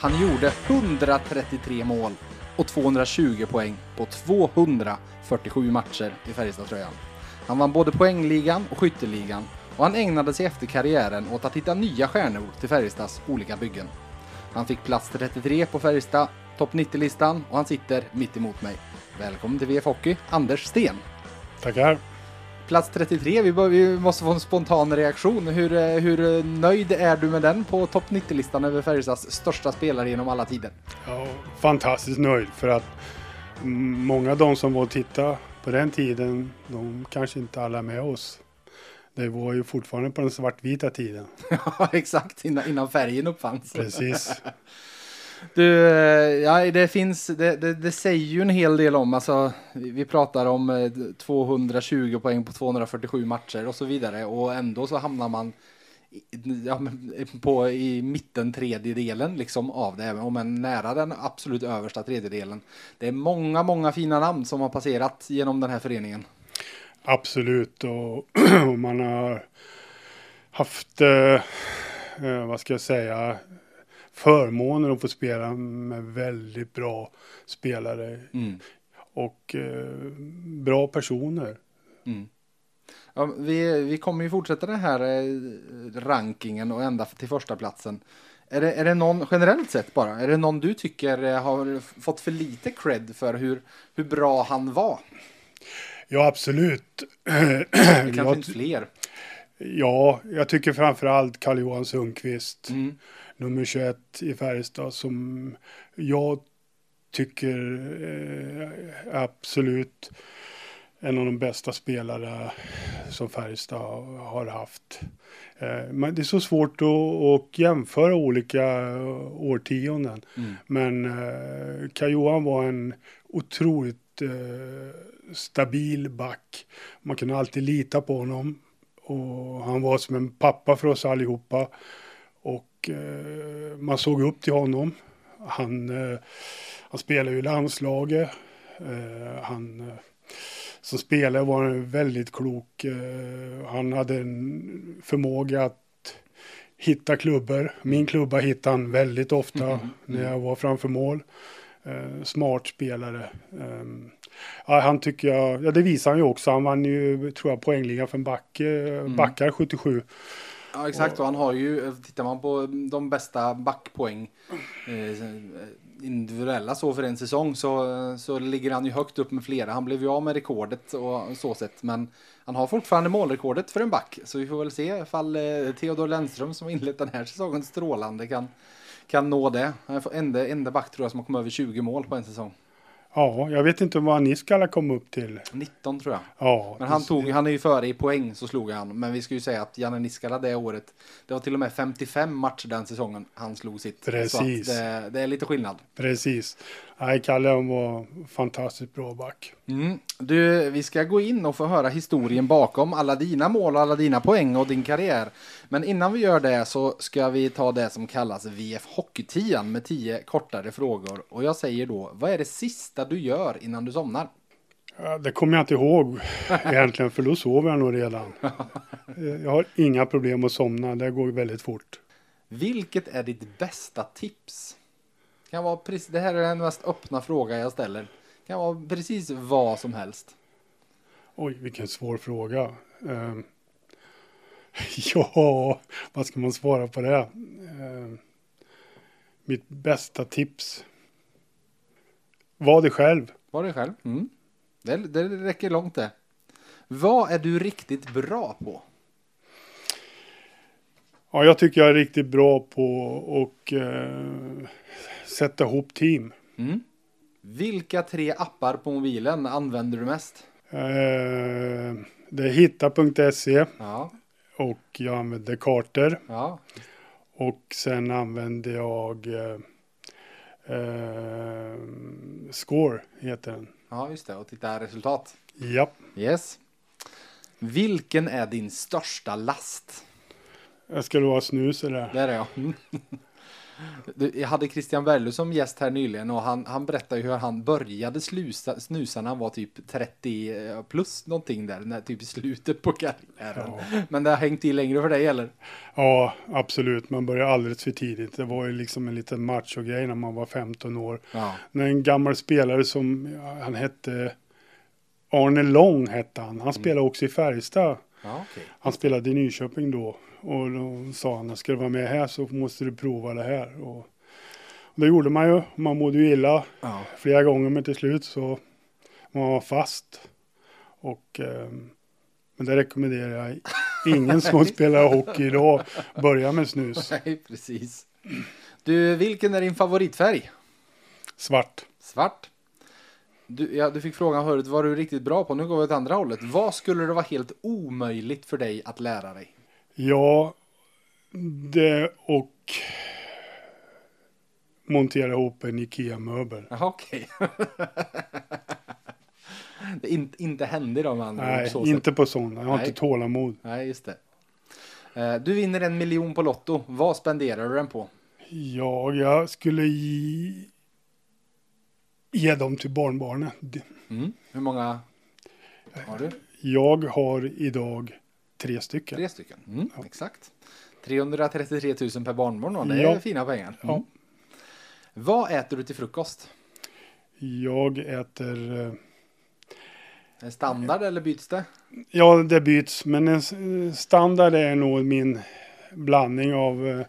Han gjorde 133 mål och 220 poäng på 247 matcher i Färjestadströjan. Han vann både poängligan och skytteligan och han ägnade sig efter karriären åt att hitta nya stjärnor till Färjestads olika byggen. Han fick plats 33 på Färjestad topp 90-listan och han sitter mitt emot mig. Välkommen till VF Hockey, Anders Sten. Tackar. Plats 33, vi, vi måste få en spontan reaktion. Hur, eh, hur nöjd är du med den på topp 90-listan över Färjestads största spelare genom alla tider? Ja, fantastiskt nöjd för att många av de som var och tittade på den tiden, de kanske inte alla är med oss. Det var ju fortfarande på den svartvita tiden. Ja, exakt, innan, innan färgen uppfanns. Precis. Du, eh, ja, det finns, det, det, det, säger ju en hel del om, alltså, vi pratar om eh, 220 poäng på 247 matcher och så vidare och ändå så hamnar man ja, på i mitten tredjedelen liksom av det, om en nära den absolut översta tredjedelen. Det är många, många fina namn som har passerat genom den här föreningen. Absolut, och, och man har haft, eh, eh vad ska jag säga, förmånen att få spela med väldigt bra spelare. Mm. Och eh, bra personer. Mm. Ja, vi, vi kommer ju fortsätta den här eh, rankingen och ända till första platsen. Är det, är det någon, generellt sett bara, är det någon du tycker eh, har fått för lite cred för hur, hur bra han var? Ja, absolut. Det kanske finns fler. Ja, jag tycker framförallt Carl-Johan Sundqvist. Mm nummer 21 i Färjestad som jag tycker är eh, absolut en av de bästa spelare som Färjestad har haft. Eh, men det är så svårt att, jämföra olika årtionden. Mm. Men eh, Kajohan var en otroligt stabil back. Man kunde alltid lita på honom. Och han var som en pappa för oss allihopa. Och eh, man såg upp till honom. Han, eh, han spelade i landslaget. Eh, han som spelare var han väldigt klok. Han hade en förmåga att hitta klubbor. Min klubba hittade han väldigt ofta mm. när jag var framför mål. Smart spelare. Ja, han tycker jag, ja det visar han ju också. Han vann ju, tror jag, poängligan för en back, mm. backar 77. Ja exakt och han har ju, tittar man på de bästa backpoäng eh, individuella så för en säsong så, så ligger han ju högt upp med flera. Han blev ju av med rekordet och så sett men han har fortfarande målrekordet för en back så vi får väl se ifall eh, Theodor Lennström som inlett den här säsongen strålande kan, kan nå det. Han är enda, enda back tror jag som har kommit över 20 mål på en säsong. Ja, jag vet inte vad Niskala kom upp till. 19 tror jag. Ja, men han, tog, han är ju före i poäng så slog han. Men vi ska ju säga att Janne Niskala det året, det var till och med 55 matcher den säsongen han slog sitt. Precis. Det, det, är lite skillnad. Precis. Nej, Kalle var fantastiskt bra back. Mm. Du, vi ska gå in och få höra historien bakom alla dina mål och alla dina poäng och din karriär. Men innan vi gör det så ska vi ta det som kallas VF Hockeytian med tio kortare frågor. Och jag säger då, vad är det sista du gör innan du somnar? Det kommer jag inte ihåg egentligen, för då sover jag nog redan. Jag har inga problem att somna, det går väldigt fort. Vilket är ditt bästa tips? Kan vara precis, det här är den mest öppna fråga jag ställer. Kan vara precis vad som helst. Oj, vilken svår fråga. Uh, ja, vad ska man svara på det? Uh, mitt bästa tips. Var det själv. Var det själv. Mm. Det, det räcker långt det. Vad är du riktigt bra på? Ja, jag tycker jag är riktigt bra på att eh, sätta ihop team. Mm. Vilka tre appar på mobilen använder du mest? Eh, det är hitta.se. Ja. Och jag använder kartor. Ja. Och sen använder jag eh, eh, Score, heter den. Ja, just det. Och titta resultat. Ja. Yes. Vilken är din största last? Ska det vara snus eller? Det är det ja. Jag hade Christian Berglund som gäst här nyligen och han, han berättade hur han började slusa, snusa när han var typ 30 eh, plus någonting där, när, typ i slutet på karriären. Ja. Men det har hängt i längre för dig eller? Ja, absolut. Man började alldeles för tidigt. Det var ju liksom en liten macho-grej när man var 15 år. Ja. När en gammal spelare som, han hette Arne Lång hette han. Han spelade också i Färjestad. Ja, okej. Han spelade i Nyköping då. Och då sa han, ska du vara med här så måste du prova det här. Och, och det gjorde man ju. Man mådde ju illa Ja. flera gånger men till slut så var man fast. Och, ehm, men det rekommenderar jag ingen som spelar hockey idag. Börja med snus. Nej, precis. Du, vilken är din favoritfärg? Svart. Svart. Du, ja, du fick frågan förut, vad du riktigt bra på? Nu går vi åt andra hållet. Vad skulle det vara helt omöjligt för dig att lära dig? Ja, det och montera ihop en Ikea-möbel. Jaha, okej. det inte, inte hände med andra Nej, så sätt. inte på sådana. Jag har Nej. inte tålamod. Nej, just det. Eh, Du vinner en miljon på Lotto. Vad spenderar du den på? Ja, jag skulle ge, ge dem till barnbarnen. Mm. Hur många har du? Jag har idag tre stycken. Tre stycken. Mm, Exakt. 333 000 per barnbarn. Det är Ja. fina pengar. Ja. Mm. Vad äter du till frukost? Jag äter, eh, det standard eller byts det? ja det byts, men en s- standard är nog min blandning av eh,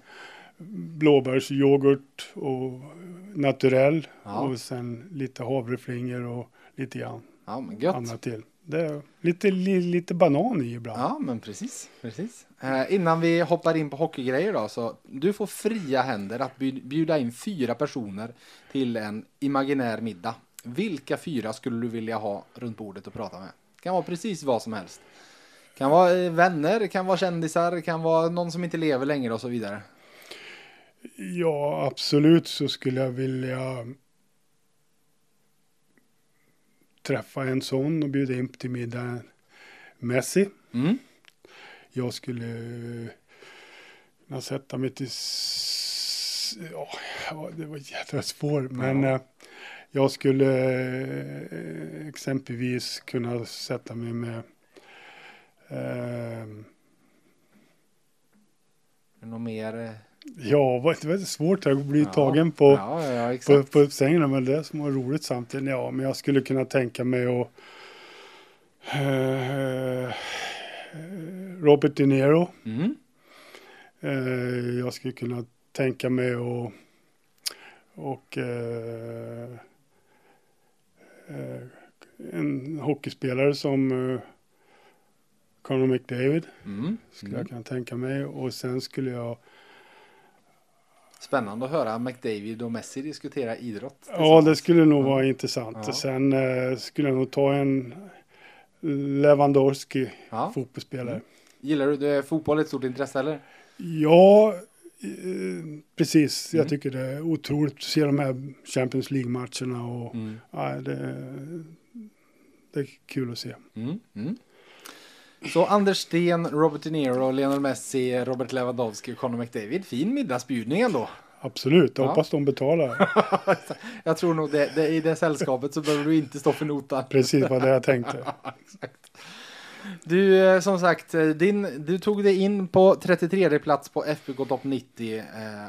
blåbärsyoghurt och naturell Ja. och sen lite havreflingor och lite grann Ja, annat till. Det lite, li, lite banan i ibland. Ja, men precis. precis. Eh, innan vi hoppar in på hockeygrejer då, så du får fria händer att bjud- bjuda in fyra personer till en imaginär middag. Vilka fyra skulle du vilja ha runt bordet och prata med? Kan vara precis vad som helst. Kan vara eh, vänner, kan vara kändisar, kan vara någon som inte lever längre och så vidare. Ja, absolut så skulle jag vilja träffa en sån och bjuda in till middag Messi. Mm. Jag skulle kunna sätta mig till... Ja, det var jävla svårt. Men Ja. eh, jag skulle eh, exempelvis kunna sätta mig med... Eh, Något mer? Eh, ja, det var svårt att bli ja. tagen på. Ja, ja, på, på uppsägningen, men det som var roligt samtidigt. Ja, men jag skulle kunna tänka mig att eh, Robert De Niro. Mm. Eh, jag skulle kunna tänka mig att och eh, eh, en hockeyspelare som eh, Conor McDavid Mm. skulle Mm. jag kunna tänka mig och sen skulle jag Spännande att höra McDavid och Messi diskutera idrott. Ja, det skulle nog vara intressant. Ja. Sen eh, skulle jag nog ta en Lewandowski, Ja. fotbollsspelare. Mm. Gillar du, du är fotboll ett stort intresse eller? Ja, eh, precis. Mm. Jag tycker det är otroligt att se de här Champions League-matcherna och Mm. ja, det, det är kul att se. Så Anders Sten, Robert De Niro, Lionel Messi, Robert Lewandowski och Conor McDavid. Fin middagsbjudning ändå. Absolut, jag Ja. hoppas de betalar. Jag tror nog det, det, i det sällskapet så behöver du inte stå för notan. Precis vad det jag tänkte. Exakt. Du, eh, som sagt, eh, din, du tog dig in på 33 plats på FBK Topp 90 eh,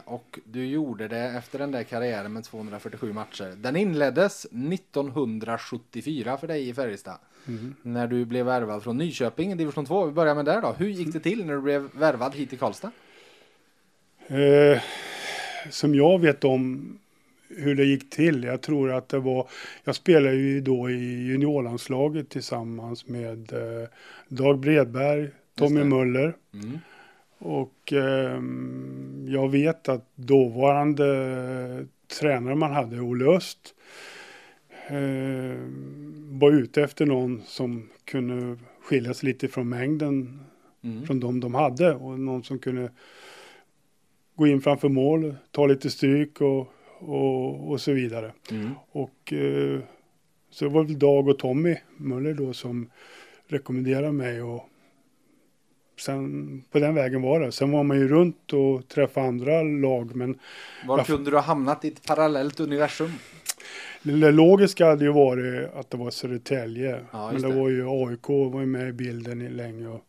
och du gjorde det efter den där karriären med 247 matcher. Den inleddes 1974 för dig i Färjestad. Mm. När du blev värvad från Nyköping, division 2. Vi börjar med där då. Hur gick det till när du blev värvad hit till Karlstad? Eh, som jag vet om hur det gick till. Jag tror att det var, jag spelade ju då i juniorlandslaget tillsammans med eh, Dag Bredberg, Tommy. Möller Mm. och ehm, jag vet att dåvarande tränare man hade, Olle Öst, eh, var ute efter någon som kunde skilja sig lite från mängden Mm. från de de hade och någon som kunde gå in framför mål, ta lite stryk och, och, och så vidare. Mm. Och eh, så det var väl Dag och Tommy Möller då som rekommenderade mig att sen på den vägen var det. Sen var man ju runt och träffade andra lag. Men Var kunde du ha hamnat i ett parallellt universum? Det logiska hade ju varit att det var Södertälje. Ja, men det, det. var ju AIK var ju med i bilden i länge och,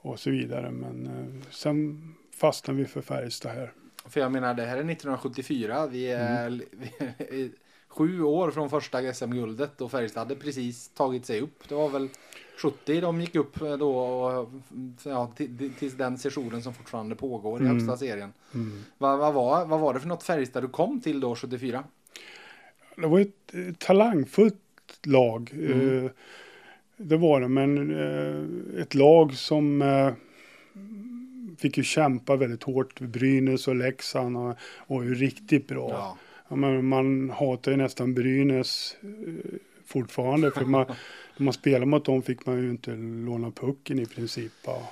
och så vidare. Men eh, sen fastnade vi för Färjestad här. För jag menar, det här är 1974. Vi är, vi är sju år från första SM-guldet och Färjestad hade precis tagit sig upp. Det var väl 70 de gick upp eh, då och, ja, till, tills den sessionen som fortfarande pågår i Mm. högsta serien. Mm. Vad, vad, var, vad var det för något Färjestad du kom till då 74? Det var ett talangfullt lag. Mm. Eh, det var det, men eh, ett lag som eh, fick ju kämpa väldigt hårt. Brynäs och Leksand och, och ju riktigt bra. Ja. Ja, men man hatar ju nästan Brynäs fortfarande. För man, när man spelade mot dem fick man ju inte låna pucken i princip. Ja.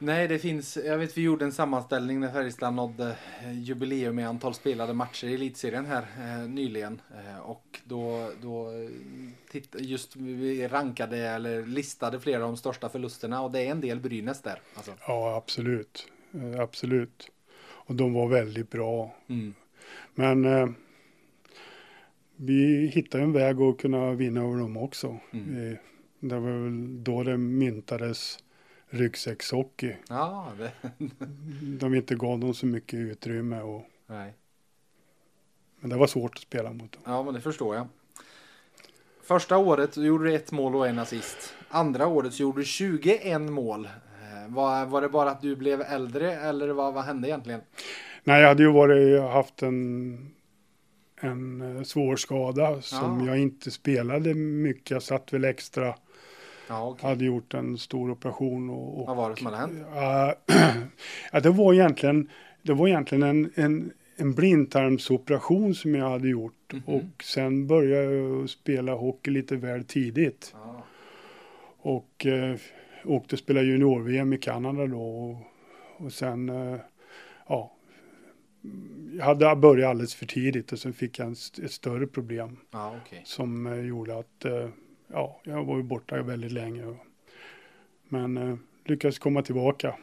Nej, det finns. Jag vet vi gjorde en sammanställning när Färjestad nådde eh, jubileum i antal spelade matcher i elitserien här eh, nyligen. Eh, och då, då eh, titt, just vi rankade eller listade flera av de största förlusterna och det är en del Brynäs där. Alltså. ja, absolut. Eh, absolut. Och de var väldigt bra. Mm. Men vi hittade en väg att kunna vinna över dem också. Mm. Det var väl då det myntades ryggsäckshockey. Ja, det, De inte gav dem så mycket utrymme. Och, nej. men det var svårt att spela mot dem. ja, men det förstår jag. Första året gjorde du ett mål och en assist. Andra året så gjorde du 21 mål. Eh, Var, var det bara att du blev äldre eller vad, vad hände egentligen? Nej, jag hade ju varit, haft en, en eh, svår skada som Ja. jag inte spelade mycket. Jag satt väl extra, Ja, okej. hade gjort en stor operation. Och, och, Vad var det som hade hänt? Ja, ja, det var egentligen, det var egentligen en, en, en blindtarmsoperation som jag hade gjort. Mhm. Och sen började jag spela hockey lite väl tidigt. Ja. Och eh, åkte och spelade junior-VM i Kanada då. Och, och sen, eh, ja. Jag hade börjat alldeles för tidigt och sen fick jag ett större problem Ja, okej. som eh, gjorde att, eh, ja, jag var ju borta väldigt länge. Men eh, lyckades komma tillbaka.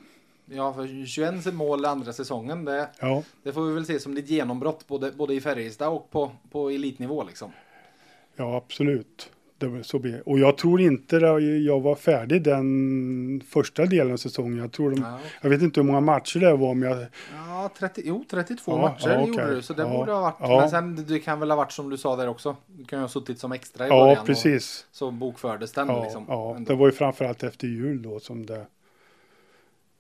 Ja, för 21 mål andra säsongen, det, Ja, det får vi väl se som ditt genombrott både, både i Färjestad och på, på elitnivå liksom. ja absolut. Och jag tror inte att jag var färdig den första delen av säsongen. Jag tror de, Ja, jag vet inte hur många matcher det var, men jag, ja 30, jo, 32 Ja, matcher ja, okej. gjorde du, så det Ja, borde ha varit. ja. Men sen, det kan väl ha varit som du sa där också. Du kan ju ha suttit som extra i ja början. precis. Och så bokfördes den Ja, liksom. ja, ändå. det var ju framförallt efter jul då som det,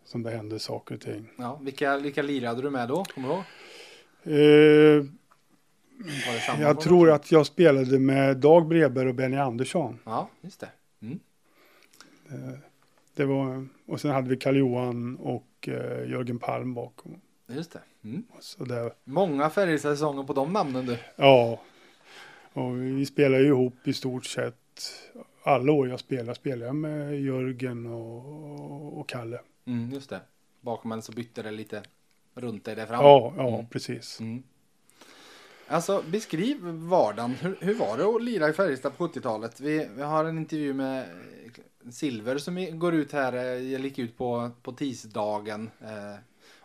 som det hände saker och ting. ja, vilka, vilka lirade du med då? Kommer du ihåg? Eh, jag tror att jag spelade med Dag Breber och Benny Andersson. Ja, just det. Mm. Eh, det var, och sen hade vi Karl-Johan och eh, Jörgen Palm bakom. Just det. Mm. Så det, Många Färjestad-säsonger på de namnen du. ja, och vi spelade ju ihop i stort sett alla år jag spelade, spelade jag med Jörgen och, och Kalle. Mm, just det. Bakom en så bytte det lite runt dig där fram. Ja, ja, Mm. precis. Mm. Alltså beskriv vardagen. Hur, hur var det att lira i Färjestad på 70-talet? Vi, vi har en intervju med Silver som går ut här, eh, gick ut på, på tisdagen. Eh,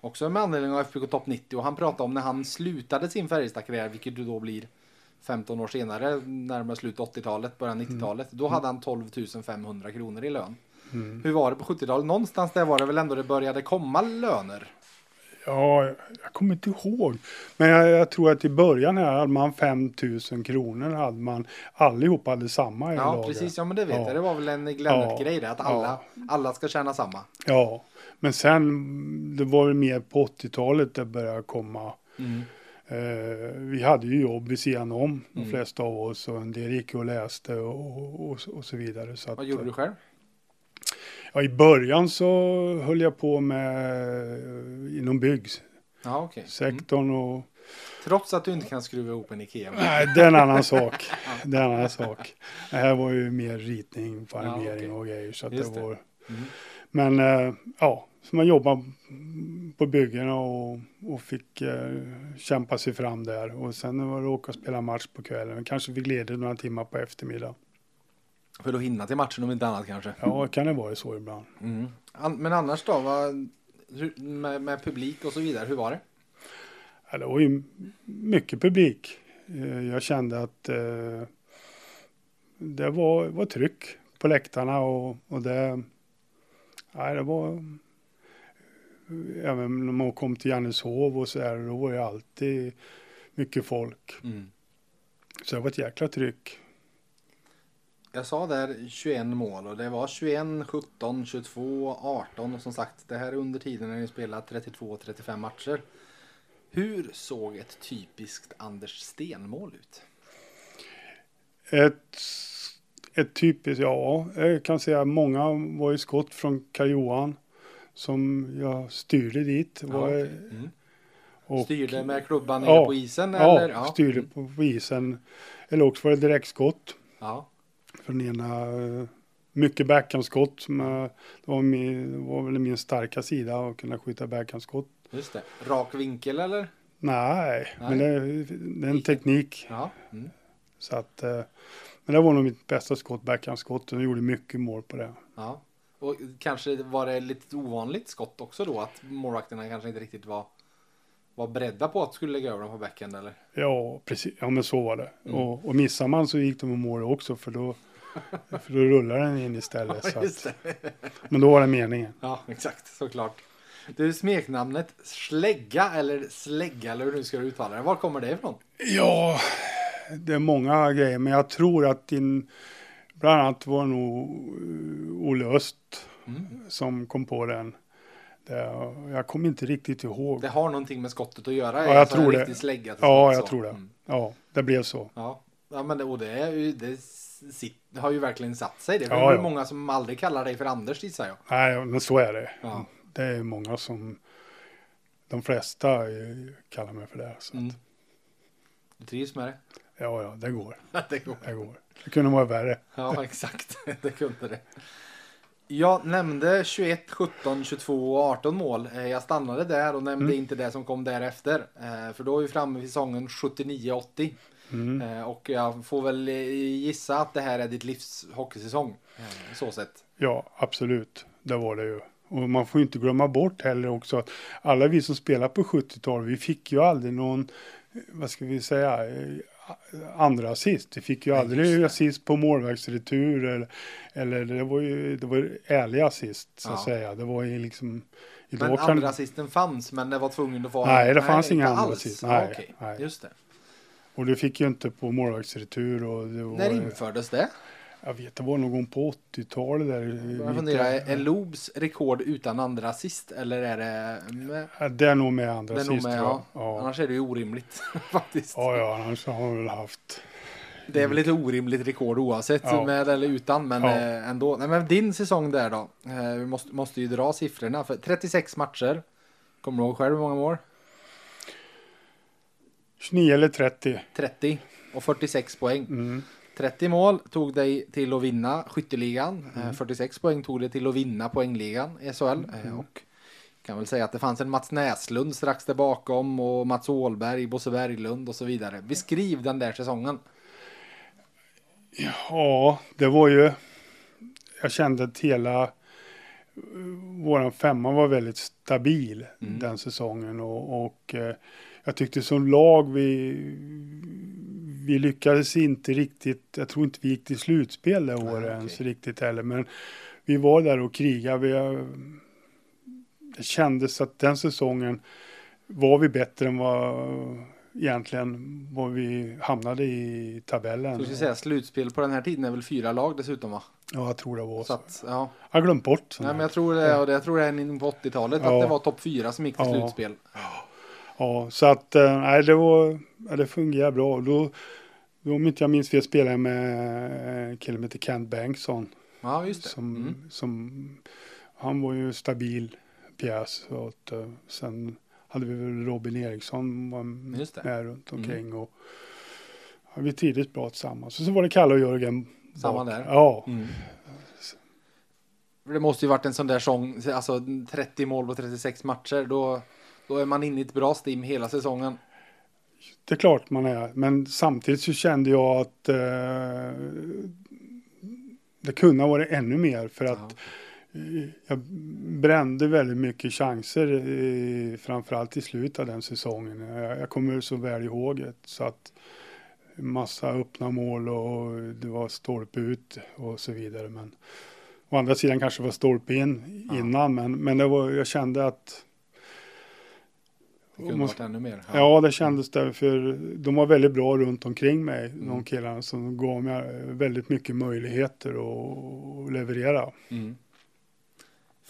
också med anledning av FBK Topp 90 och han pratade om när han slutade sin Färjestad-karriär, vilket ju då blir 15 år senare, närmare slut 80-talet, början 90-talet. Då hade han 12 500 kronor i lön. Mm. Hur var det på 70-talet? Någonstans där var det väl ändå det började komma löner? Ja, jag kommer inte ihåg. Men jag, jag tror att i början här hade man 5 000 kronor. Hade man, allihop hade samma i Ja, laget. precis. Ja, men det vet Ja. jag. Det var väl en Glennert-grej Ja. det, att alla, alla ska tjäna samma. Ja, men sen det var väl mer på 80-talet det började komma. Eh, vi hade ju jobb vid sidan om, de Mm. flesta av oss. Och en del gick och läste och, och, och så vidare. Så att, Vad gjorde du själv? Ja, I början så höll jag på med eh, inom byggsektorn. Ja, okej. Mm. och Trots att du inte kan skruva ihop en Ikea. Nej, det är en annan sak. Det är en annan sak. Det här var ju mer ritning, Ja, armering okej. och grejer. Så att det det. var... Mm. Men eh, ja, så man jobbade på byggena och, och fick eh, kämpa sig fram där. Och sen var det åka och spela match på kvällen. Kanske fick ledigt några timmar på eftermiddag. För att hinna till matchen om inte annat kanske. Ja, kan det vara så ibland. Mm. An- Men annars då? Vad, hur, med, med publik och så vidare, hur var det? Ja, det var ju mycket publik. Eh, Jag kände att eh, det var, var tryck på läktarna och, och det, nej, det var även när man kom till Johanneshov och så där, då var det alltid mycket folk. Mm. Så det var ett jäkla tryck. Jag sa där 21 mål och det var 21, 17, 22, 18 och som sagt det här är under tiden när ni spelat 32 35 matcher. Hur såg ett typiskt Anders Stenmål ut? Ett, ett typiskt, ja, jag kan säga många var ju skott från Karl-Johan som jag styrde dit. Ja, Var, okej. mm. och- Styrde med klubban Ja, på isen? Ja, eller? styrde Mm. på, på isen. Eller också var det direktskott Ja. från ena. Mycket backhandskott. Det var, min, var väl min starka sida att kunna skjuta backhandskott. Just det. Rak vinkel eller? Nej, Nej. men det, det är en teknik. Ja. Mm. Så att, eh, men det var nog mitt bästa skott, backhandskott. Och jag gjorde mycket mål på det. ja. Och kanske var det lite ovanligt skott också då att målvakterna kanske inte riktigt var var beredda på att skulle lägga över dem på backhand eller? Ja, precis. Ja, men så var det. Mm. Och, och missar man så gick de i mål också för då, för då rullar den in istället. Just att, men då var det meningen. Ja, exakt, såklart. Du, smeknamnet Slägga eller Slägga eller hur du ska uttala det. Var kommer det ifrån? Ja, det är många grejer, men jag tror att din, bland annat var det nog eh, Olle Öst Mm. som kom på den. Det, jag kommer inte riktigt ihåg. Det har någonting med skottet att göra. Ja, jag alltså tror det. Slägga Ja, jag så. tror det. Mm. Ja, det blev så. Ja, ja men det, och det, är ju, det, sitt, det har ju verkligen satt sig. Det är Ja, ja. många som aldrig kallar dig för Anders gissar jag. Nej, men så är det. Ja. Det är många som, de flesta kallar mig för det. Så. Mm. Du trivs med det? Ja, ja, det går. det går. Det går. Det kunde vara värre. Ja, exakt. Det kunde det. Jag nämnde 21, 17, 22 och 18 mål. Eh, Jag stannade där och nämnde Mm. inte det som kom därefter. Eh, För då är vi framme vid säsongen 79-80. Mm. Eh, Och jag får väl gissa att det här är ditt livs hockeysäsong. Så sett. Ja, absolut. Det var det ju. Och man får inte glömma bort heller också att alla vi som spelar på 70-talet, vi fick ju aldrig någon, vad ska vi säga, andra assist. Vi fick ju Nej, aldrig det. assist på målvaktsretur eller, eller det var ju, det var ju ärlig assist så att Ja. säga. Det var ju liksom, idag Men kan andra assisten fanns, men det var tvungen att vara... Nej, det fanns inte inga andra assist. Ja, Nej, okej. nej. Just det. och du fick ju inte på målvaktsretur och det var, När infördes det? Jag vet, det var någon på 80-talet där. Jag funderar, är Loobs rekord utan andra assist eller är det med? Det är nog med andra assist. med, ja. Ja. Annars är det ju orimligt faktiskt. Ja, ja, annars har han väl haft. Det är väl ett orimligt rekord oavsett Ja. med eller utan, men Ja. eh, ändå. Nej, men din säsong där då? Eh, vi måste, måste ju dra siffrorna. För 36 matcher. Kommer du ihåg själv hur många mål? 29 eller 30. 30 och 46 poäng. Mm. 30 mål tog dig till att vinna skytteligan. Mm. Eh, 46 poäng tog dig till att vinna poängligan i SHL. Eh, Mm. och kan väl säga att det fanns en Mats Näslund strax där bakom och Mats Åhlberg, Bosse Berglund och så vidare. Beskriv den där säsongen. Ja, det var ju. Jag kände att hela eh, våran femma var väldigt stabil Mm. den säsongen och, och eh, jag tyckte som lag vi vi lyckades inte riktigt. Jag tror inte vi gick till slutspel det året ens riktigt heller, men vi var där och krigade. Vi, det kändes att den säsongen var vi bättre än vad egentligen vad vi hamnade i tabellen. Så ska säga slutspel på den här tiden är väl fyra lag dessutom va? Ja, jag tror det var Så så. att, ja. Jag har glömt bort. Nej, men jag tror det, och det, jag tror det är in på 80-talet Ja. att det var topp fyra som gick till Ja. slutspel. Ja, så att eh, nej, det var, det fungerar bra. Då om inte jag minns fel spelade jag med en kille som heter Kent Bengtsson. Ja, just det. Som, Mm. som, han var ju stabil pjäs. Att, eh, sen hade vi väl Robin Eriksson var med runt Mm. omkring. Och, ja, vi trivdes bra tillsammans. Och så var det Kalle och Jörgen. Samma bak. där. Ja, Mm. Det måste ju varit en sån där sång, alltså 30 mål på 36 matcher. Då, då är man inne i ett bra stim hela säsongen. Det är klart man är. Men samtidigt så kände jag att eh, det kunde ha varit ännu mer för att eh, jag brände väldigt mycket chanser, eh, framförallt i slutet av den säsongen. Jag, jag kommer så väl ihåg det. Så att massa öppna mål och det var stolpe ut och så vidare. Men å andra sidan kanske var stolpe in innan, ja. men, men det var, jag kände att det kunde varit ännu mer. Ja. ja, det kändes det. För de var väldigt bra runt omkring mig, mm. de killarna som gav mig väldigt mycket möjligheter att leverera. Mm.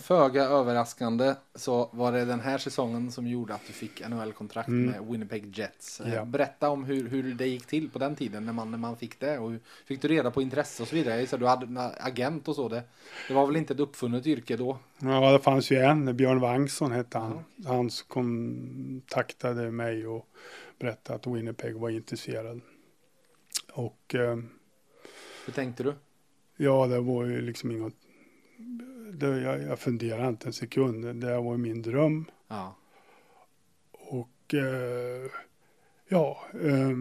Föga överraskande så var det den här säsongen som gjorde att du fick NHL-kontrakt mm. med Winnipeg Jets. Ja. Berätta om hur, hur det gick till på den tiden när man, när man fick det. Och fick du reda på intresse och så vidare? Så du hade agent och så. Det, det var väl inte ett uppfunnet yrke då? Ja, det fanns ju en. Björn Wangsson hette han. Ja. Han kontaktade mig och berättade att Winnipeg var intresserad. Och... Eh, hur tänkte du? Ja, det var ju liksom inget det, jag, jag funderade inte en sekund. Det var min dröm. Ja. Och eh, ja, eh,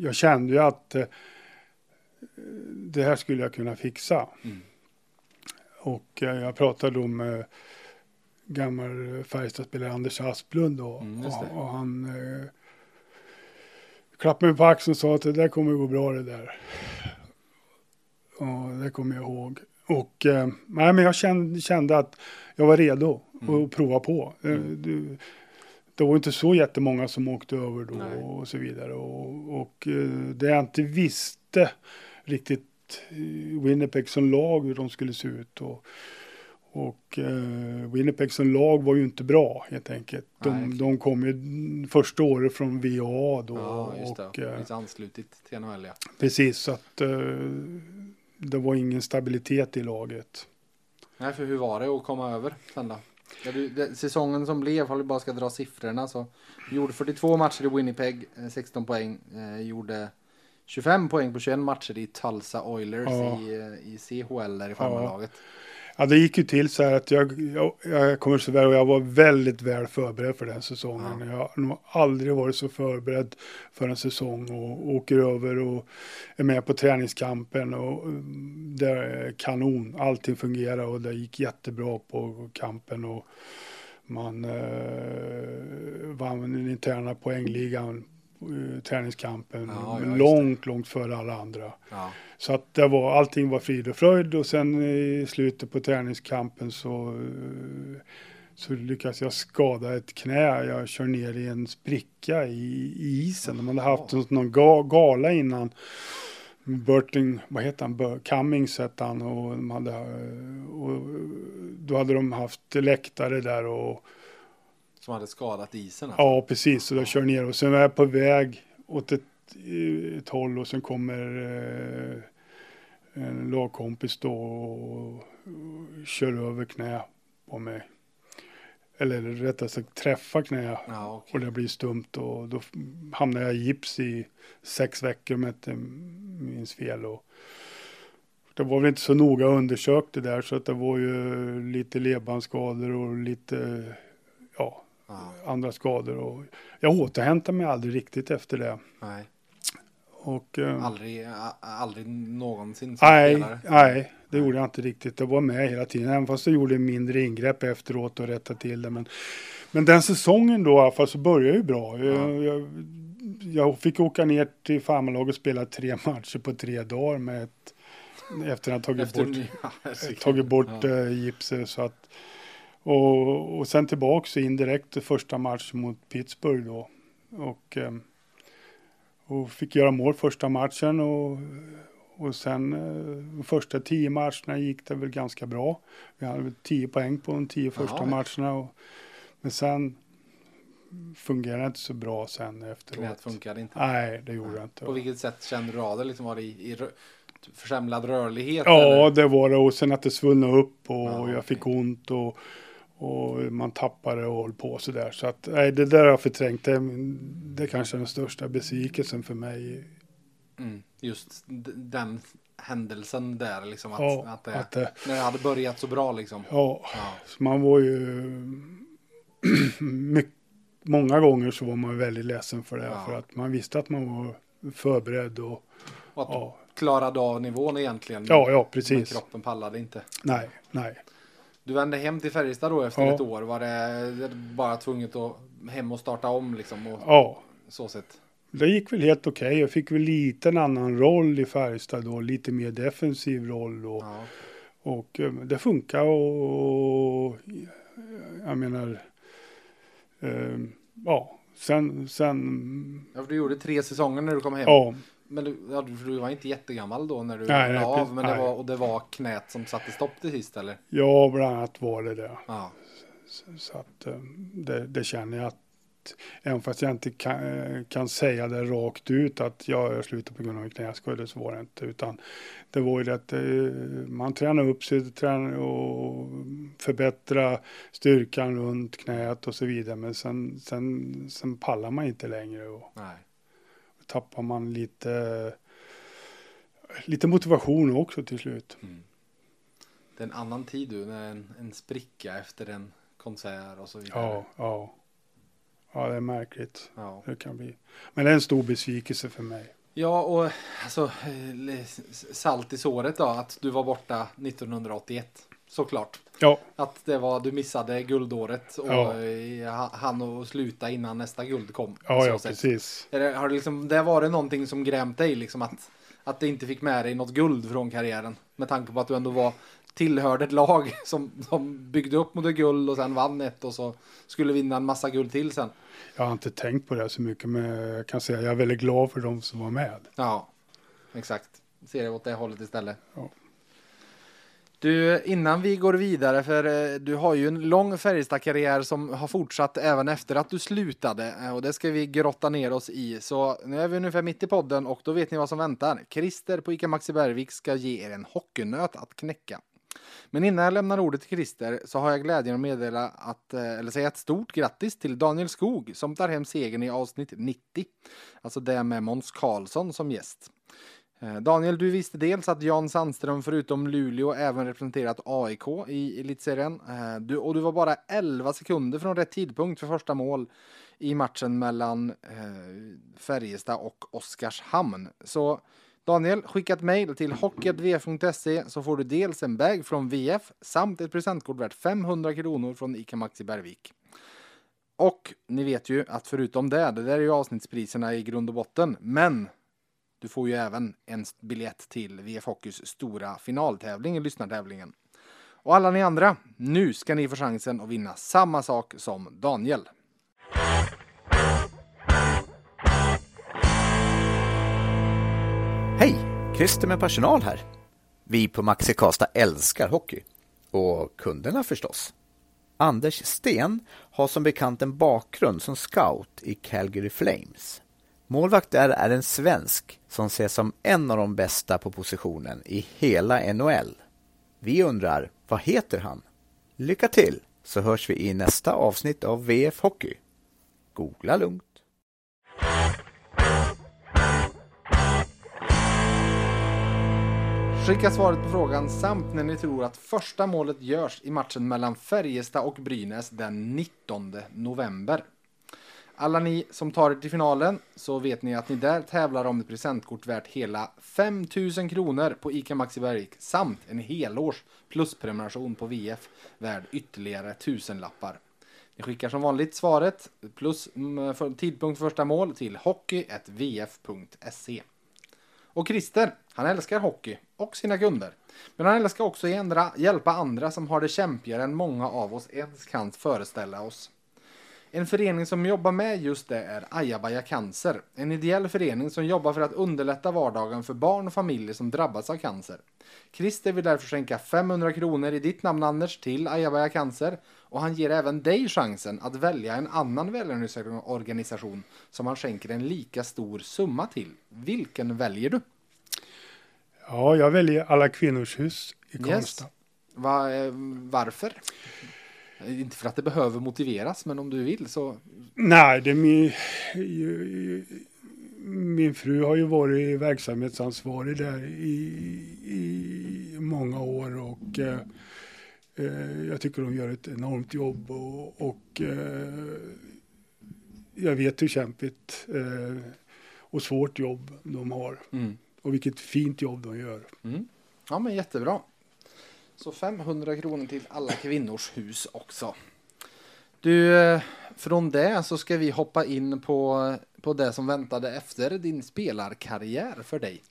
jag kände ju att eh, det här skulle jag kunna fixa. Mm. Och eh, jag pratade då med gammal Färjestadspelare Anders Asplund då, mm, och, och, han eh, klappade mig på axeln och sa att det där kommer gå bra det där. Och det kommer jag ihåg. Och eh, nej, men jag kände, kände att jag var redo mm. att prova på. Eh, mm. Det, det var inte så jättemånga som åkte över då nej. och så vidare. Och, och eh, det jag inte visste riktigt Winnipeg som lag hur de skulle se ut. Och, och uh, Winnipeg som lag var ju inte bra helt enkelt. De, de kom ju första året från VA då. Ja, just det. Och, uh, anslutit till NHL ja. Precis, så att uh, det var ingen stabilitet i laget. Nej, för hur var det att komma över sen då? Säsongen som blev, om vi bara ska dra siffrorna så. Gjorde 42 matcher i Winnipeg, 16 eh, poäng. Eh, gjorde 25 poäng på 21 matcher i Tulsa Oilers ja. i, eh, i CHL där i farmarlaget. Ja. Ja, det gick ju till så här att jag, jag, jag kommer så väl och jag var väldigt väl förberedd för den säsongen. Ja. Jag har nog aldrig varit så förberedd för en säsong och åker över och är med på träningskampen och mm, det är kanon. Allting fungerar och det gick jättebra på kampen och man eh, vann den interna poängligan uh, träningskampen ja, ja, långt, långt före alla andra. Ja. Så att det var, allting var frid och fröjd och sen i slutet på träningskampen så, uh, så lyckades jag skada ett knä. Jag kör ner i en spricka i, i isen. De hade haft någon ga, gala innan. Burton, vad heter han, Cummings hette han och, de hade, och då hade de haft läktare där och som hade skadat isen? Alltså. Ja, precis. Så jag kör ner och sen är jag på väg åt ett, ett håll och sen kommer eh, en lagkompis då och, och kör över knä på mig. Eller rättare sagt träffar knä ja, okay. och det blir stumt och då hamnar jag i gips i sex veckor om jag inte minns fel. Och, det var väl inte så noga undersökt det där så att det var ju lite ledbandsskador och lite ja, andra skador. Och jag återhämtade mig aldrig riktigt efter det. Nej. Och, eh, aldrig, aldrig någonsin som nej, spelare? Nej, det gjorde jag inte riktigt. Det var med hela tiden. Även fast jag gjorde mindre ingrepp efteråt och rättade till det. Men, men den säsongen då i alla fall så började ju bra. Ja. Jag, jag, jag, fick åka ner till farmarlaget och spela tre matcher på tre dagar med ett, efter att ha tagit efter bort, tagit bort ja. äh, gipset. Så att, och, och sen tillbaks indirekt första match mot Pittsburgh då. Och, ehm, och fick göra mål första matchen och, och sen eh, första tio matcherna gick det väl ganska bra. Vi hade väl tio poäng på de tio första Aha. matcherna. Och, men sen fungerade det inte så bra sen efteråt. Knät funkade inte? Nej, det gjorde det inte. På vilket sätt kände du av det? Liksom var det i, i försämrad rörlighet? Ja, eller? det var det. Och sen att det svullnade upp och ja, jag fick ont. Och, och man tappade och höll på sådär. Så att nej, det där har jag förträngt. Det, det är kanske den största besvikelsen för mig. Mm, just den händelsen där liksom. Att, ja, att, det, att det, när det hade börjat så bra liksom. Ja, ja. man var ju mycket, många gånger så var man väldigt ledsen för det. Ja. För att man visste att man var förberedd och, Och att ja, klarade av nivån egentligen. ja, ja Men precis. kroppen pallade inte. Nej, nej. Du vände hem till Färjestad då efter Ja. ett år. Var det bara tvunget att hem och starta om liksom? Och Ja, så sett. det gick väl helt okej. Jag fick väl lite en annan roll i Färjestad då, lite mer defensiv roll och, Ja. och eh, det funkar och jag menar, eh, ja, sen, sen, ja, för du gjorde tre säsonger när du kom hem. ja, Men du, ja, du, var inte jättegammal då när du Nej, nej, av. Men det var, och det var knät som satte stopp till sist eller? ja, bland annat var det det. Ja. Så att eh, det, det känner jag att även fast jag inte kan, eh, kan säga det rakt ut att jag, jag slutar på grund av en knäskada så var det inte. Utan det var ju det att eh, man tränar upp sig tränar och förbättra styrkan runt knät och så vidare. Men sen, sen, sen pallar man inte längre och Nej. Tappar man lite, lite motivation också till slut. Mm. Det är en annan tid du. När en, en spricka efter en konsert och så vidare. Ja, ja. Ja, det är märkligt. Ja. Det kan bli. Men det är en stor besvikelse för mig. Ja, och alltså eh, salt i såret då att du var borta 1981. Såklart. Ja, Att det var, du missade guldåret och Ja. ja. han att sluta innan nästa guld kom. ja, ja precis. Det, har det liksom, det varit någonting som grämt dig liksom att, att det inte fick med dig något guld från karriären? Med tanke på att du ändå var tillhörde ett lag som, som byggde upp mot guld och sen vann ett och så skulle vinna en massa guld till sen. Jag har inte tänkt på det så mycket, men jag kan säga att jag är väldigt glad för de som var med. Ja, exakt. Ser det åt det hållet istället. Ja. Du, innan vi går vidare, för eh, du har ju en lång Färjestad-karriär som har fortsatt även efter att du slutade eh, och det ska vi grotta ner oss i. Så nu är vi ungefär mitt i podden och då vet ni vad som väntar. Christer på ICA Maxi Bergvik ska ge er en hockeynöt att knäcka. Men innan jag lämnar ordet till Christer så har jag glädjen att meddela att, eh, eller säga ett stort grattis till Daniel Skog som tar hem segern i avsnitt 90. Alltså det med Måns Karlsson som gäst. Eh, Daniel, du visste dels att Jan Sandström förutom Luleå även representerat AIK i elitserien. Eh, du, och du var bara 11 sekunder från rätt tidpunkt för första mål i matchen mellan eh, Färjestad och Oskarshamn. Så Daniel, skicka ett mejl till hockey.vf.se så får du dels en bag från VF samt ett presentkort värt 500 kronor från ICA Maxi Bergvik. Och ni vet ju att förutom det, det där är ju avsnittspriserna i grund och botten, men du får ju även en biljett till VF Hockeys stora finaltävling i lyssnartävlingen. Och alla ni andra, nu ska ni få chansen att vinna samma sak som Daniel. Hej! Christer med personal här. Vi på Maxi Karlstad älskar hockey. Och kunderna förstås. Anders Sten har som bekant en bakgrund som scout i Calgary Flames. Målvakt där är en svensk som ses som en av de bästa på positionen i hela NHL. Vi undrar, vad heter han? Lycka till så hörs vi i nästa avsnitt av VF Hockey. Googla lugnt. Skicka svaret på frågan samt när ni tror att första målet görs i matchen mellan Färjestad och Brynäs den 19 november. Alla ni som tar er till finalen så vet ni att ni där tävlar om ett presentkort värt hela 5000 kronor på ICA Maxi Bergvik samt en helårs plusprenumeration på VF värd ytterligare tusenlappar. Ni skickar som vanligt svaret plus mm, tidpunkt för första mål till hockey.vf.se. Och Christer, han älskar hockey och sina kunder. Men han älskar också att hjälpa andra som har det kämpigare än många av oss ens kan föreställa oss. En förening som jobbar med just det är Ajabaja Cancer. En ideell förening som jobbar för att underlätta vardagen för barn och familjer som drabbats av cancer. Christer vill därför skänka 500 kronor i ditt namn Anders till Ajabaja Cancer och han ger även dig chansen att välja en annan välgörenhetsorganisation som han skänker en lika stor summa till. Vilken väljer du? Ja, jag väljer Alla Kvinnors Hus i Karlstad. Va, eh, varför? Inte för att det behöver motiveras, men om du vill så. Nej, det är min, min fru har ju varit verksamhetsansvarig där i, i många år och eh, eh, jag tycker de gör ett enormt jobb och, och eh, jag vet hur kämpigt eh, och svårt jobb de har. Mm. Och vilket fint jobb de gör. Mm. Ja men jättebra. Så 500 kronor till alla kvinnors hus också. Du, eh, från det så ska vi hoppa in på, på det som väntade efter din spelarkarriär för dig.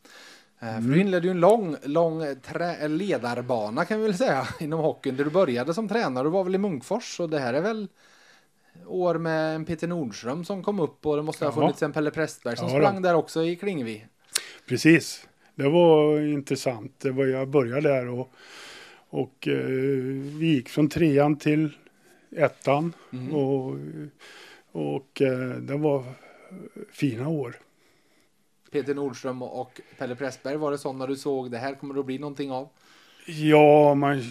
Eh, För du inledde ju en lång, lång trä- ledarbana kan vi väl säga inom hockeyn. Där du började som tränare, du var väl i Munkfors och det här är väl år med en Peter Nordström som kom upp och det måste ha funnits en Pelle Prästberg som Ja, sprang där också i Klingvi. Precis. Det var intressant. Det var, jag började där och, och eh, vi gick från trean till ettan. Mm. Och, och eh, det var fina år. Peter Nordström och Pelle Pressberg, var det sådana du såg det här kommer det att bli någonting av? Ja, man,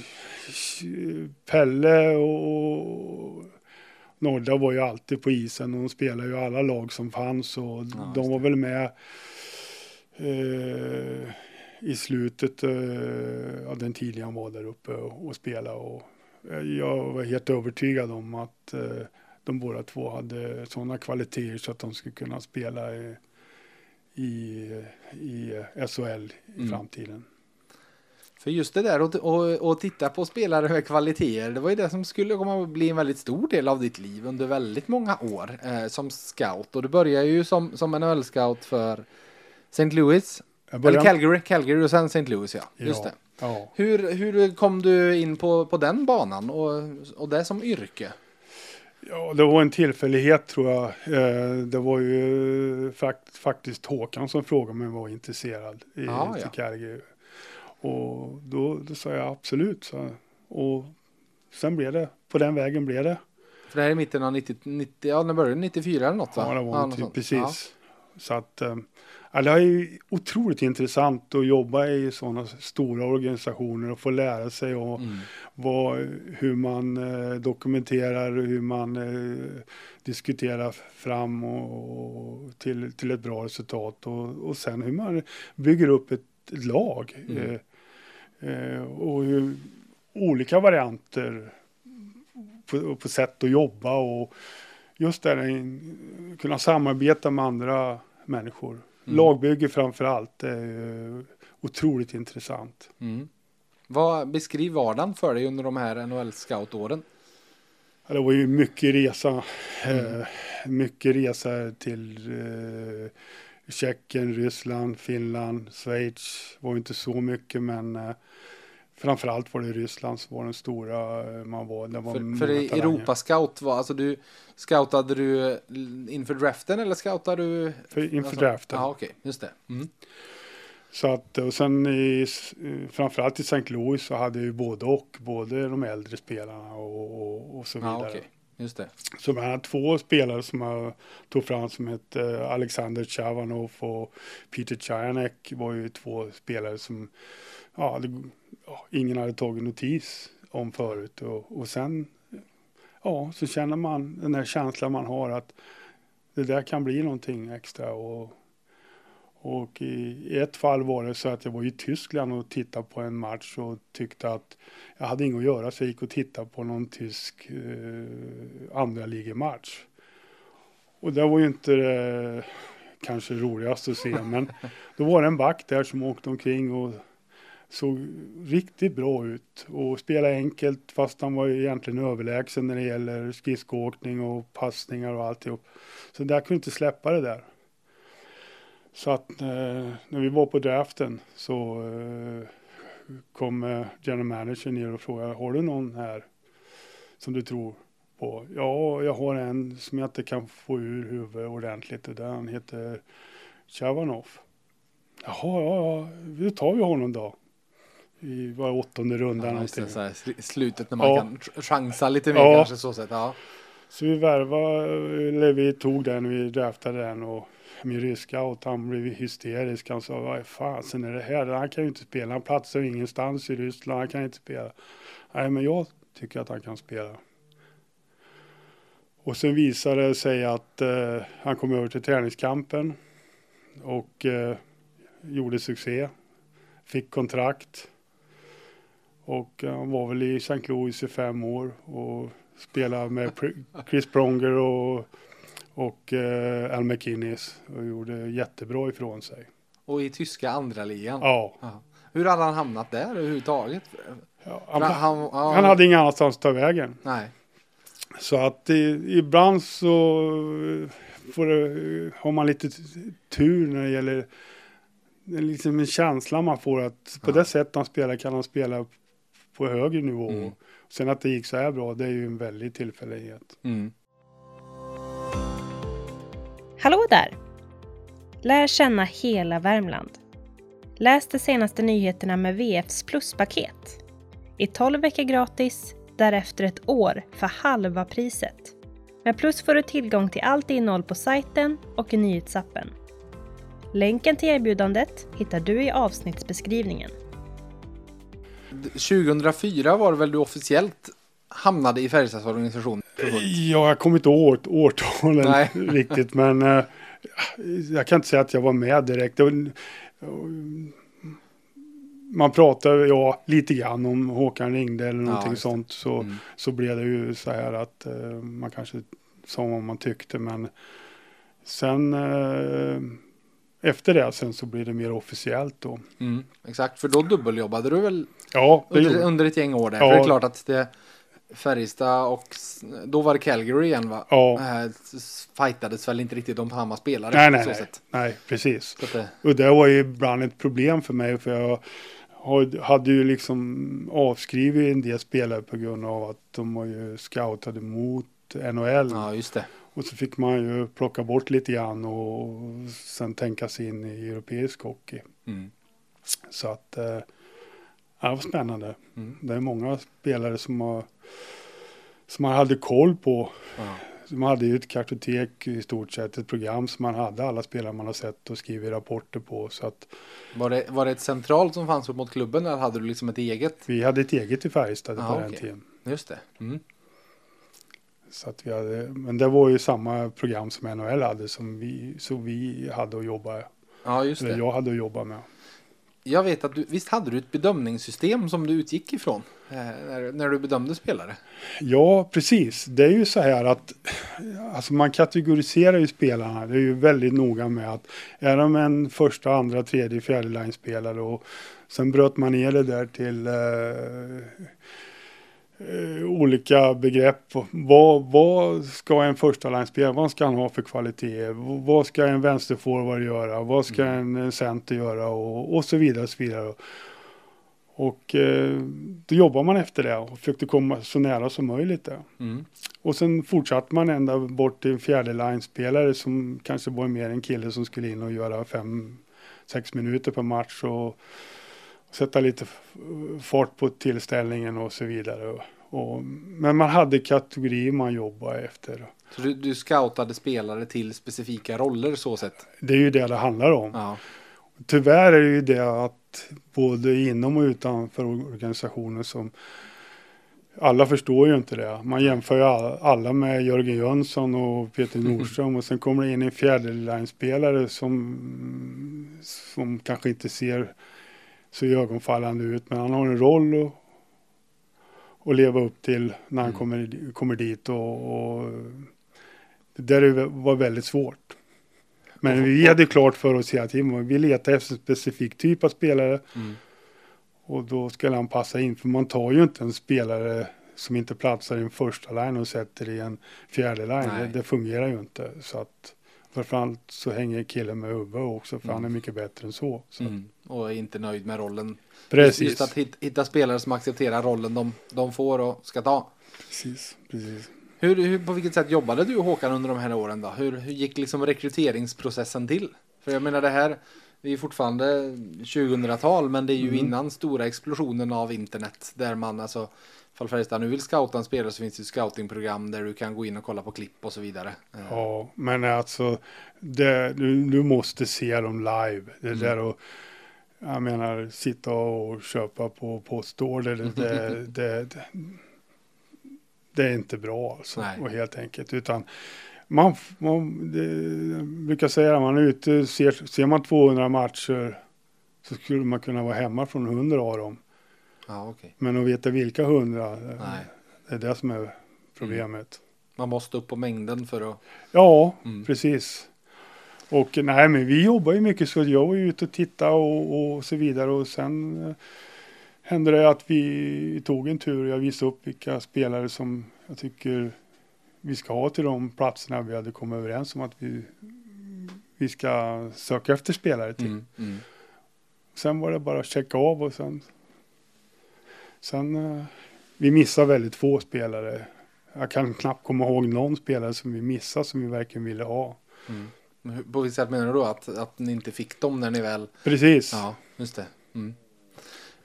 Pelle och Nodda var ju alltid på isen och de spelade ju alla lag som fanns och just de var väl med eh, i slutet eh, av den tiden han var där uppe och, och spelade. Och eh, jag var helt övertygad om att eh, de båda två hade sådana kvaliteter så att de skulle kunna spela i, i, i SHL i Mm. framtiden. För just det där och, och titta på spelare med kvaliteter, det var ju det som skulle komma att bli en väldigt stor del av ditt liv under väldigt många år eh, som scout. Och du började ju som, som NHL-scout för St. Louis, Jag eller Calgary, Calgary och sen St. Louis ja. Just det. Ja. Hur, hur kom du in på, på den banan och, och det som yrke? ja, det var en tillfällighet tror jag. Eh, Det var ju fakt faktiskt Håkan som frågade om jag var intresserad i Ja, till ja. Calgary. Och då, då sa jag absolut. Så. Och sen blev det, på den vägen blev det. För det här är mitten av 90, 90 ja när började det? 94 eller något va? Ja, det var något typ, precis. Så att, eh, ja, det är otroligt intressant att jobba i sådana stora organisationer och få lära sig och Ja. Mm. vad, hur man eh, dokumenterar, hur man eh, diskuterar fram och, och till, till ett bra resultat och, och sen hur man bygger upp ett, lag. Mm. Eh, eh, och hur olika varianter på, på sätt att jobba och just det kunna samarbeta med andra människor. Mm. Lagbygge framför allt är otroligt intressant. Mm. Vad, beskriv vardagen för dig under de här NHL-scoutåren. Det var ju mycket resa. Mm. Eh, mycket resa till eh, Tjeckien, Ryssland, Finland, Schweiz. var ju inte så mycket men eh, framförallt var det Ryssland som var den stora eh, man var. Det var För, för. Europascout var, alltså du, scoutade du inför draften eller scoutade du? För, inför alltså, draften. Ja, okej, just det. Mm. Så att, och sen i, eh, framförallt i St. Louis så hade ju både och, både de äldre spelarna och, och, och så vidare. Ja, okej, just det. Så man hade två spelare som jag tog fram som hette Alexander Chavanov och Peter Chayanek var ju två spelare som ja, ja, ingen hade tagit notis om förut. Och, och sen ja, så känner man den här känslan man har att det där kan bli någonting extra. Och, och i ett fall var det så att jag var i Tyskland och tittade på en match och tyckte att jag hade inget att göra så jag gick och tittade på någon tysk eh, andra ligamatch. Och det var ju inte det kanske roligast att se men då var det en back där som åkte omkring och såg riktigt bra ut och spelade enkelt fast han var egentligen överlägsen när det gäller skridskoåkning och passningar och alltihop. Så där kunde inte släppa det där. Så att eh, när vi var på draften så eh, kom eh, general manager ner och frågade har du någon här som du tror på? Ja, jag har en som jag inte kan få ur huvudet ordentligt och där han heter Chavanov. Jaha, ja, ja, då tar vi honom då. I var åttonde rundan Ja, någonting. så här, sl- slutet när man Ja. kan ch- chansa lite mer Ja. kanske så sätt. Ja. Så vi värvade, eller vi tog den, vi draftade den och min ryska han blev hysterisk. Han sa, vad fasen är det här? Han kan ju inte spela, han platsar ingenstans i Ryssland, han kan inte spela. Nej, men jag tycker att han kan spela. Och sen visade det sig att eh, han kom över till träningskampen och eh, gjorde succé. Fick kontrakt. Och han var väl i St. Louis i fem år och spelade med Chris Pronger och och eh, Al McInnes och gjorde jättebra ifrån sig. Och i tyska andra ligan. Ja. Ja. Hur hade han hamnat där överhuvudtaget? ja han, han, ja, han hade inga annanstans att ta vägen. Nej. Så att i, ibland så får det, har man lite tur när det gäller det är liksom en känsla man får att på Ja. det sätt han spelar kan han spela på högre nivå. Mm. Sen att det gick så här bra, det är ju en väldig tillfällighet. Mm. Hallå där! Lär känna hela Värmland. Läs de senaste nyheterna med VFs pluspaket. I 12 veckor gratis, därefter ett år för halva priset. Med Plus får du tillgång till allt innehåll på sajten och i nyhetsappen. Länken till erbjudandet hittar du i avsnittsbeskrivningen. 2004 var det väl du officiellt hamnade i Färjestads organisation? Ja, jag kommer inte årt- årtalen Nej. riktigt, men eh, jag kan inte säga att jag var med direkt. Man pratade ja, lite grann om Håkan ringde eller någonting det. sånt. Så, Mm. så blev det ju så här att eh, man kanske sa vad man tyckte, men sen eh, efter det sen så blir det mer officiellt då. Mm. Exakt, för då dubbeljobbade du väl Ja, under, under ett gäng år där? Ja. För det är klart att det Färjestad och då var det Calgary igen va? Ja. Äh, fightades väl inte riktigt om samma spelare Nej, nej, nej, nej, precis. Det, Och det var ju ibland ett problem för mig för jag hade ju liksom avskrivit en del spelare på grund av att de var ju scoutade mot NHL. ja, just det. Och så fick man ju plocka bort lite grann och sen tänka sig in i europeisk hockey. Mm. Så att eh, det var spännande. Mm. Det är många spelare som, har, som man hade koll på. Ja. Man hade ju ett kartotek i stort sett, ett program som man hade alla spelare man har sett och skrivit rapporter på. Så att Var, det, var det ett centralt som fanns upp mot klubben eller hade du liksom ett eget? vi hade ett eget i Färjestad Ja, på den tiden. Just det. Mm. Så att vi hade, men det var ju samma program som NHL hade som vi, så vi hade att jobba, Ja, just eller det. jag hade att jobba med. Jag vet att du, visst hade du ett bedömningssystem som du utgick ifrån eh, när, när du bedömde spelare? Ja, precis. Det är ju så här att alltså man kategoriserar ju spelarna. Det är ju väldigt noga med att är de en första, andra, tredje, fjärde line-spelare och sen bröt man ner det där till eh, eh, olika begrepp. Vad, vad ska en första line-spelare, vad ska han ha för kvalitet? Vad ska en vänsterforward göra? Vad ska en center göra? Och, och så vidare. Och så vidare. Och eh, då jobbar man efter det och försökte komma så nära som möjligt där. Mm. Och sen fortsatte man ända bort till en fjärde line-spelare som kanske var mer en kille som skulle in och göra fem, sex minuter per match och sätta lite fart på tillställningen och så vidare. Och, men man hade kategorier man jobbade efter. Så du, du scoutade spelare till specifika roller så sett? Det är ju det det handlar om. Ja. Tyvärr är det ju det att både inom och utanför organisationen som alla förstår ju inte det. Man jämför ju all- alla med Jörgen Jönsson och Peter Nordström och sen kommer det in en fjärdeline-spelare som, som kanske inte ser så ögonfallande ut men han har en roll att, att leva upp till när han Mm. kommer, kommer dit och, och det där är- var väldigt svårt. Men Och- vi hade klart för oss hela tiden, vi letar efter en specifik typ av spelare Mm. och då ska han passa in. För man tar ju inte en spelare som inte platsar i en första line och sätter i en fjärde line. Det, det fungerar ju inte. Så att framförallt så hänger killen med huvudet också för han är Mm. mycket bättre än så. så Mm. Och är inte nöjd med rollen. Precis. Just att hit- hitta spelare som accepterar rollen de, de får och ska ta. precis, precis. Hur, hur, på vilket sätt jobbade du och Håkan under de här åren då? Hur, hur gick liksom rekryteringsprocessen till? För jag menar det här, vi är fortfarande 2000-tal men det är ju Mm. innan stora explosionen av internet där man alltså Ifall Färjestad nu vill scouta en spelare så finns det scoutingprogram där du kan gå in och kolla på klipp och så vidare. Eh, Ja, men alltså det, du, du måste se dem live. Det Mm. där och jag menar sitta och köpa på postorder. Det, det, det, det, det är inte bra alltså. Nej. Och helt enkelt. Utan man, man det, jag brukar säga att man är ute, ser, ser man 200 matcher så skulle man kunna vara hemma från 100 av dem. Ja, okej. Men att veta vilka 100, Nej. det är det som är problemet. Man måste upp på mängden för att... Ja, Mm. precis. Och nej, men vi jobbar ju mycket så jag var ju ute och tittade och, och så vidare och sen eh, hände det att vi tog en tur och jag visade upp vilka spelare som jag tycker vi ska ha till de platserna vi hade kommit överens om att vi, vi ska söka efter spelare till. Mm. Mm. Sen var det bara att checka av och sen, sen eh, vi missade väldigt få spelare. Jag kan knappt komma ihåg någon spelare som vi missade som vi verkligen ville ha. Mm. På vilket sätt menar du då? Att, att ni inte fick dem när ni väl... Precis. Ja, just det. Mm.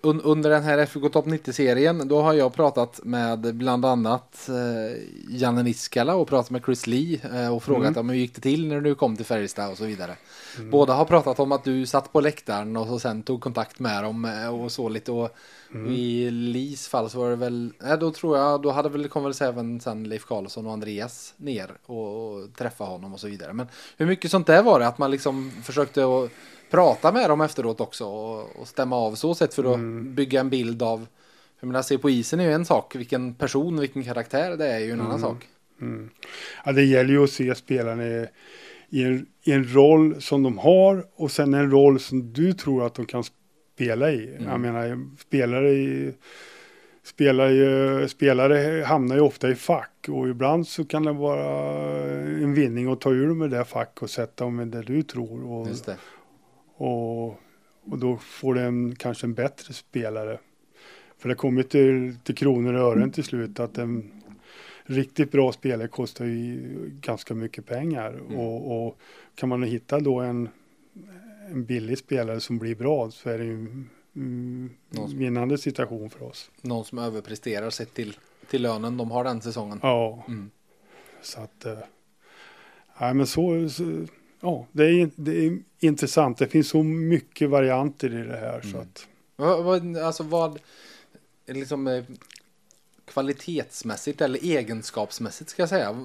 Un, under den här FK Top 90-serien då har jag pratat med bland annat eh, Janne Niskala och pratat med Chris Lee eh, och frågat Mm. om hur gick det till när du kom till Färjestad och så vidare. Båda har pratat om att du satt på läktaren och så sen tog kontakt med dem eh, och så lite och i Lees fall så var det väl, nej då tror jag, då hade väl, kom väl även sen Leif Karlsson och Andreas ner och, och träffa honom och så vidare. Men hur mycket sånt där var det att man liksom försökte att prata med dem efteråt också och, och stämma av så sätt för att bygga en bild av, jag menar se på isen är ju en sak, vilken person, vilken karaktär det är ju en annan sak. Mm. Ja, det gäller ju att se spelarna i, i, en, i en roll som de har och sen en roll som du tror att de kan spela i. Jag menar, spelare i Spelare, spelare hamnar ju ofta i fack och ibland så kan det vara en vinning att ta ur dem i det fack och sätta dem i det du tror. Och. Och, och då får du en, kanske en bättre spelare. För det kommer till, till kronor och ören till slut att en riktigt bra spelare kostar ju ganska mycket pengar. Och, och kan man hitta då en, en billig spelare som blir bra så är det ju en mm, som- vinnande situation för oss. Någon som överpresterar sett till, till lönen de har den säsongen. Ja, Mm. så att... Eh, nej, men så... så ja, det är, det är intressant. Det finns så mycket varianter i det här. Så Mm. att, Vad, vad, alltså vad, liksom eh, kvalitetsmässigt eller egenskapsmässigt ska jag säga,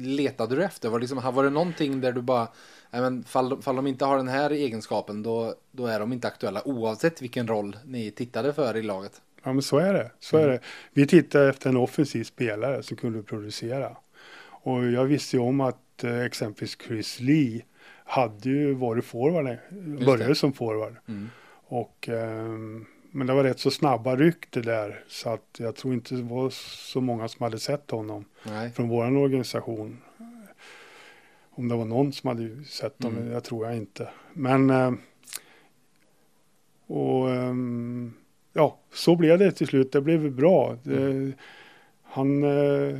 letade du efter? Var liksom, var det någonting där du bara, men fall, fall de inte har den här egenskapen då, då är de inte aktuella oavsett vilken roll ni tittade för i laget? ja, men så är det. Så Mm. är det. Vi tittade efter en offensiv spelare som kunde producera. Och jag visste ju om att eh, exempelvis Chris Lee hade ju varit forward, började som forward. Mm. Och, ehm, men det var rätt så snabba ryck det där. Så att jag tror inte det var så många som hade sett honom. Nej. från vår organisation. Om det var någon som hade sett dem, Mm. jag tror jag inte. Men eh, och ehm, ja, så blev det till slut. Det blev bra. Det, han, eh,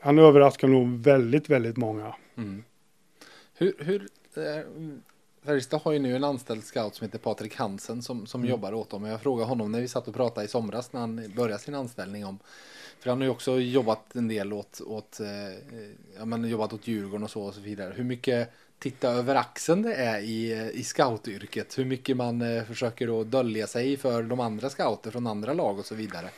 han överraskade nog väldigt, väldigt många. Mm. Hur, hur eh, Färjestad har ju nu en anställd scout som heter Patrik Hansen som, som jobbar åt dem. Jag frågade honom när vi satt och pratade i somras när han började sin anställning om för han har ju också jobbat en del åt, åt eh, ja, men jobbat åt Djurgården och så och så vidare. Hur mycket titta över axeln det är i, eh, i scoutyrket. Hur mycket man eh, försöker då dölja sig för de andra scouter från andra lag och så vidare.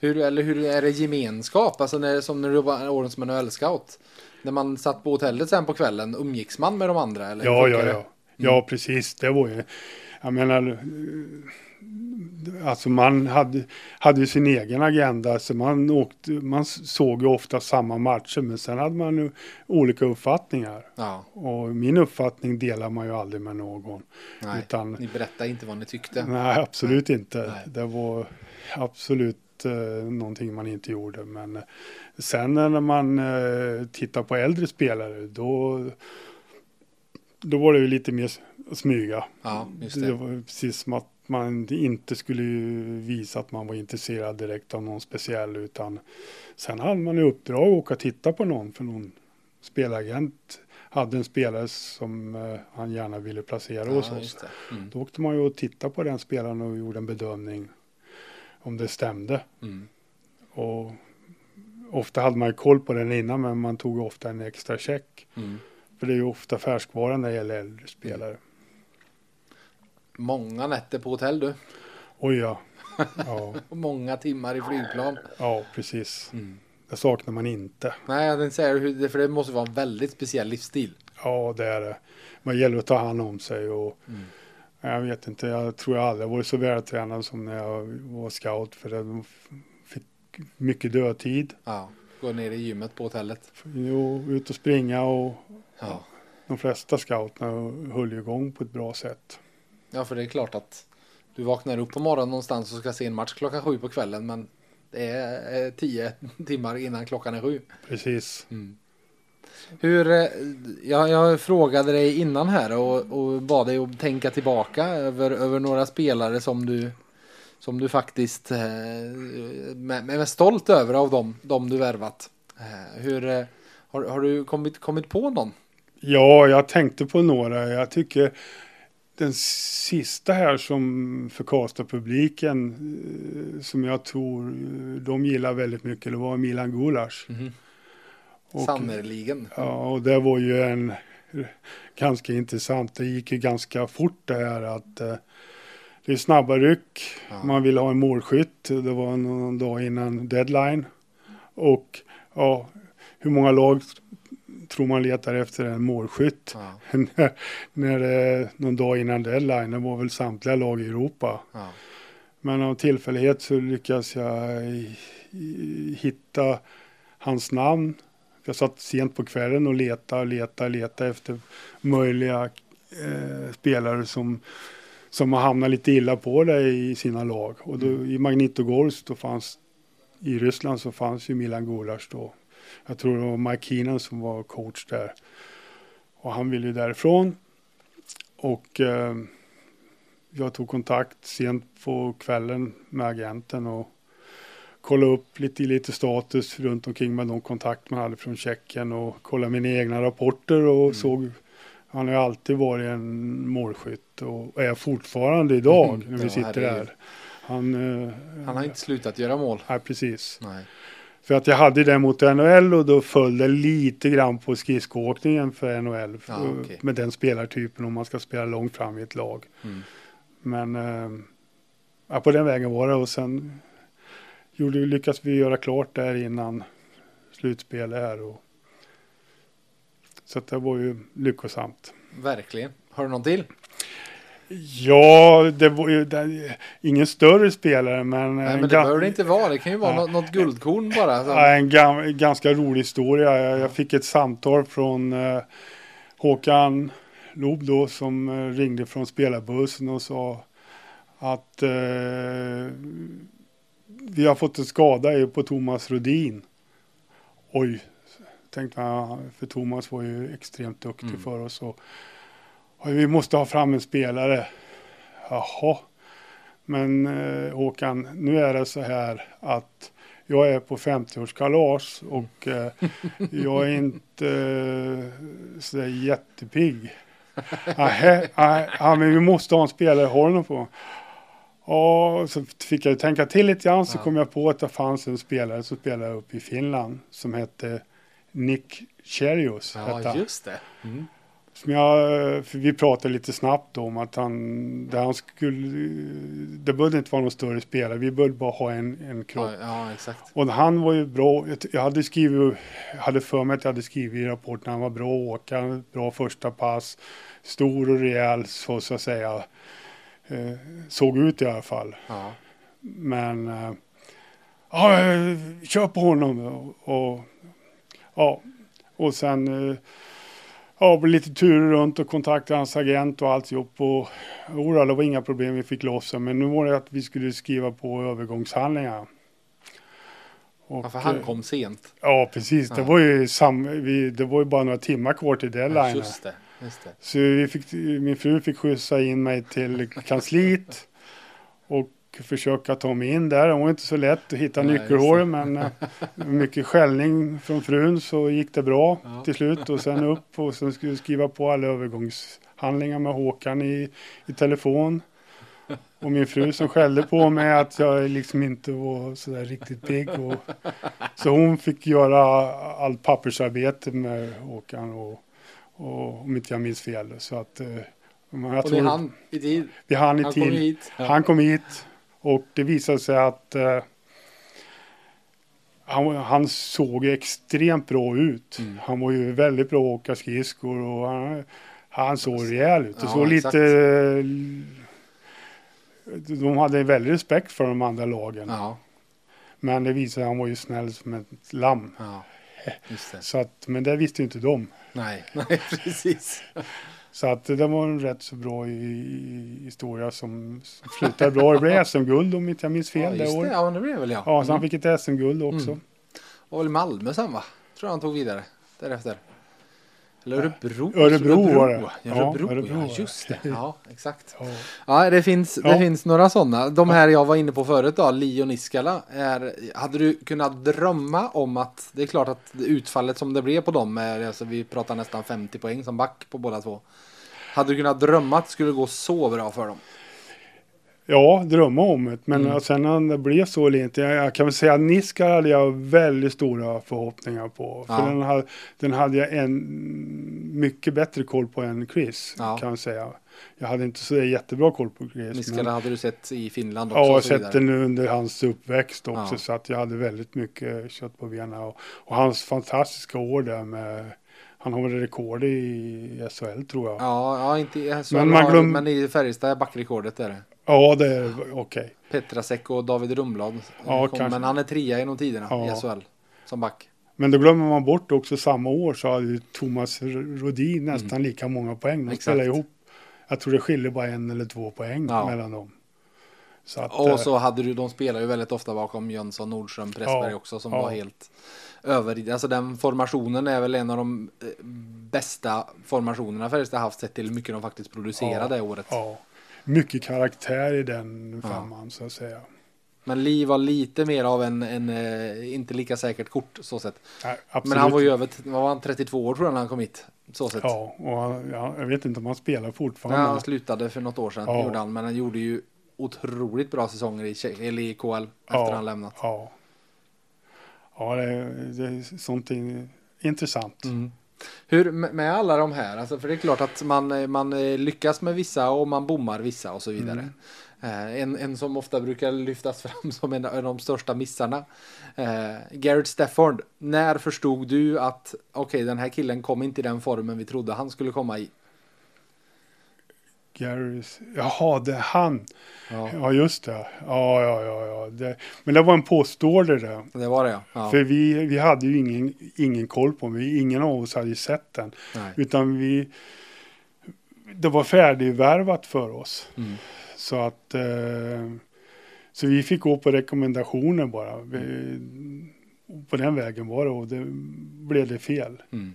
Hur, eller hur är det gemenskap? Alltså när, som när du åren som NHL-scout. När man satt på hotellet sen på kvällen, umgicks man med de andra? Eller Ja, funkar ja, det? ja. Ja, precis. Det var ju, jag menar, eh, alltså man hade, hade ju sin egen agenda. Så man, åkte, man såg ju ofta samma matcher, men sen hade man ju olika uppfattningar. Ja, Och min uppfattning delar man ju aldrig med någon. nej. Utan- Ni berättade inte vad ni tyckte. Nej, absolut inte. Nej. Det var absolut eh, någonting man inte gjorde. Men eh, sen när man eh, tittar på äldre spelare, då, då var det ju lite mer smyga. Ja, Det det. var precis som att man inte skulle visa att man var intresserad direkt av någon speciell utan sen hade man i uppdrag att åka och titta på någon för någon spelagent hade en spelare som eh, han gärna ville placera hos Ja, oss. just det. Mm. Då åkte man ju och tittade på den spelaren och gjorde en bedömning om det stämde. Mm. Och ofta hade man ju koll på den innan men man tog ofta en extra check. Mm. För det är ju ofta färskvara när det gäller äldre spelare. Många nätter på hotell du. Oj ja. Ja, Och många timmar i flygplan. ja precis. Mm. Det saknar man inte. Nej, jag säga för det måste vara en väldigt speciell livsstil. Ja, det är det. Man gäller att ta hand om sig och Mm. Jag vet inte, jag tror jag aldrig varit så vältränad som när jag var scout för det fick mycket dödtid. Ja. Gå ner i gymmet på hotellet. Jo, ut och springa och Ja. de flesta scouterna höll igång på ett bra sätt. ja, för det är klart att du vaknar upp på morgonen någonstans och ska se en match klockan sju på kvällen. Men det är tio timmar innan klockan är sju. Precis. Hur, eh, jag, jag frågade dig innan här och, och bad dig att tänka tillbaka över, över några spelare som du, som du faktiskt eh, med, med stolt över av dem, dem du värvat. Eh, hur, eh, har, har du kommit, kommit på någon? Ja, jag tänkte på några. Jag tycker den sista här som för Karlstad-publiken eh, som jag tror eh, de gillar väldigt mycket, det var Milan Gulas. Och- Sannerligen. Ja, och det var ju en ganska intressant. Det gick ju ganska fort det här att eh, det är snabba ryck. Ja. Man vill ha en målskytt. Det var någon dag innan deadline. Och ja, hur många lag tror man letar efter en målskytt? Ja, när, när det någon dag innan deadline. Det var väl samtliga lag i Europa. ja, Men av tillfällighet så lyckas jag hitta hans namn. Jag satt sent på kvällen och letade och letade, letade efter möjliga eh, spelare som, som har hamnat lite illa på det i sina lag. Och då, i Magnitogorsk då fanns, i Ryssland så fanns ju Milan Gulas då. Jag tror det var Mike Keenan som var coach där. Och han ville ju därifrån. Och eh, jag tog kontakt sent på kvällen med agenten och kollade upp lite, lite status runt omkring med de kontakt man hade från Tjeckien och kollade mina egna rapporter och såg han har ju alltid varit en målskytt och är fortfarande idag Mhm. när vi Ja, sitter här. Han, eh, Han har inte slutat göra mål. Nej, precis. Nej. För att jag hade det mot NHL och då föll det lite grann på skridskoåkningen för NHL. För- okej. Med den spelartypen om man ska spela långt fram i ett lag. Mm. Men ja, på den vägen var det och sen gjorde, lyckades vi göra klart där innan slutspelet här. Och, så att det var ju lyckosamt. Verkligen. Har du någon till? Ja, det var ju det, ingen större spelare men, Nej, en men det ga- behöver det inte vara. Det kan ju vara Nej. något, något guldkorn bara. Så. Ja, en gam, ganska rolig historia. Jag, jag fick ett samtal från eh, Håkan Loob då som eh, ringde från spelarbussen och sa att eh, vi har fått en skada på Thomas Rodin. Oj, tänkte jag, för Thomas var ju extremt duktig Mm. för oss. Och, och vi måste ha fram en spelare. Jaha. Men eh, Håkan, nu är det så här att jag är på 50-årskalas och eh, jag är inte eh, så jättepigg. Nej, men vi måste ha en spelare, har du någon på? Ja, så fick jag tänka till lite grann så Ja. kom jag på att det fanns en spelare som spelade uppe i Finland som hette Nick Cherios. hette Ja, han. just det. Mm. Som jag, vi pratade lite snabbt om att han, det han skulle, det behövde inte vara någon större spelare, vi behövde bara ha en, en kropp. Ja, ja, exakt. Och han var ju bra, jag- hade skrivit, hade för mig att jag hade skrivit i rapporten, han var bra att åka, bra första pass, stor och rejäl så, så att säga. Eh, såg ut i alla fall. Ja. Men eh, ja, eh, kör på honom. Och, och, ja, och sen eh, ja, lite turer runt och kontaktade hans agent och alltihop. Och jodå, det var inga problem, vi fick loss det. Men nu var det att vi skulle skriva på övergångshandlingar. Och, Ja, för han eh, kom sent. Ja, precis. Det, Ja. var ju sam, vi, det var ju bara några timmar kvar till Ja, deadline. det. Det. Så vi fick, min fru fick skjutsa in mig till kansliet och försöka ta mig in där. Det var inte så lätt att hitta Nej, nyckelhålet men eh, mycket skällning från frun så gick det bra Ja. till slut och sen upp och sen skulle vi skriva på alla övergångshandlingar med Håkan i, i telefon. Och min fru som skällde på mig att jag liksom inte var sådär riktigt pigg. Och, så hon fick göra allt pappersarbete med Håkan och, och om inte jag minns fel. Så att, eh, jag Och tror- hann i tid. vi hann i Han kom tid. hit. Ja. Han kom hit och det visade sig att eh, han, han såg extremt bra ut. Mm. Han var ju väldigt bra att åka skridskor och han, han såg rejäl ut. Det Ja, såg exakt. lite... eh, De hade en väldig respekt för de andra lagen. Ja. Men det visade sig han var ju snäll som ett lamm. Ja. Så att, men det visste ju inte de. Nej, nej precis. Så att det var en rätt så bra i, i, historia som, som slutade bra. Det blev SM-guld om inte jag minns fel Ja, det året. Ja, det blev väl ja. Ja, så han Mm. fick ett SM-guld också. Mm. Och väl Malmö sen va? Tror han tog vidare därefter. Eller Örebro. Örebro var det. Ja, Ja, Örebro, Örebro ja, var det. just det. Ja, exakt. Ja. Ja, det finns, det Ja. finns några sådana. De här jag var inne på förut då, Li och Niskala. Är, hade du kunnat drömma om att, det är klart att utfallet som det blev på dem, är, alltså vi pratar nästan 50 poäng som back på båda två. Hade du kunnat drömma att det skulle gå så bra för dem? Ja, drömma om det. Men Mm. sen om det blev så eller inte. Jag, jag kan väl säga att Niska hade jag väldigt stora förhoppningar på. För Ja. den, hade, den hade jag en mycket bättre koll på än Chris. Ja. Kan jag säga. Jag hade inte så jättebra koll på Chris. Niskala men- hade du sett i Finland också? Ja, jag har sett den under hans uppväxt också. Ja. Så att jag hade väldigt mycket kött på benen. Och, och hans fantastiska år där med han har väl rekord i SHL tror jag. Ja, Ja, inte i SHL, Men man glöm- men i Färjestad är backrekordet är det. Det är okej. Petrasek och David Rumblad. eh, Ja, kom, men han är trea genom tiderna Ja. i SHL. Som back. Men då glömmer man bort också samma år så hade ju Thomas Rodin nästan lika många poäng. De Mm. Spelade ihop. Jag tror det skiljer bara en eller två poäng Ja. mellan dem. Så att, eh, Och så hade du, de spelar ju väldigt ofta bakom Jönsson, Nordström, Pressberg Ja, också som ja. var helt över. Alltså den formationen är väl en av de eh, bästa formationerna Färjestad haft sett till hur mycket de faktiskt producerade det året. ja, mycket karaktär i den Ja. femman så att säga. Men Li var lite mer av en, en eh, inte lika säkert kort så sett. Nej. Men han var ju över, var han, 32 år tror jag när han kom hit. Så sett. Ja, och han, ja, jag vet inte om han spelar Ja, fortfarande. han slutade för något år sedan, Ja. gjorde han, men han gjorde ju otroligt bra säsonger i, eller i KL efter Ja. han lämnat. Ja, ja det, är- det är sånt in- intressant. Mm. Hur med alla de här, alltså för det är klart att man, eh, man eh, lyckas med vissa och man bommar vissa och så vidare. Mm. Eh, En, en som ofta brukar lyftas fram som en av de största missarna. Eh, Garrett Stafford, när förstod du att okej den här killen kom inte i den formen vi trodde han skulle komma i? Garys, jaha, det är han. Ja, Ja, just det. Ja, ja, ja. ja. Det, men det var en postorder det. det var det ja. För vi, vi hade ju ingen, ingen koll på den. Ingen av oss hade ju sett den. Nej. Utan vi... Det var färdigvärvat för oss. Mm. Så att... Eh, så vi fick gå på rekommendationer bara. Vi, på den vägen var det och det blev det fel. Mm.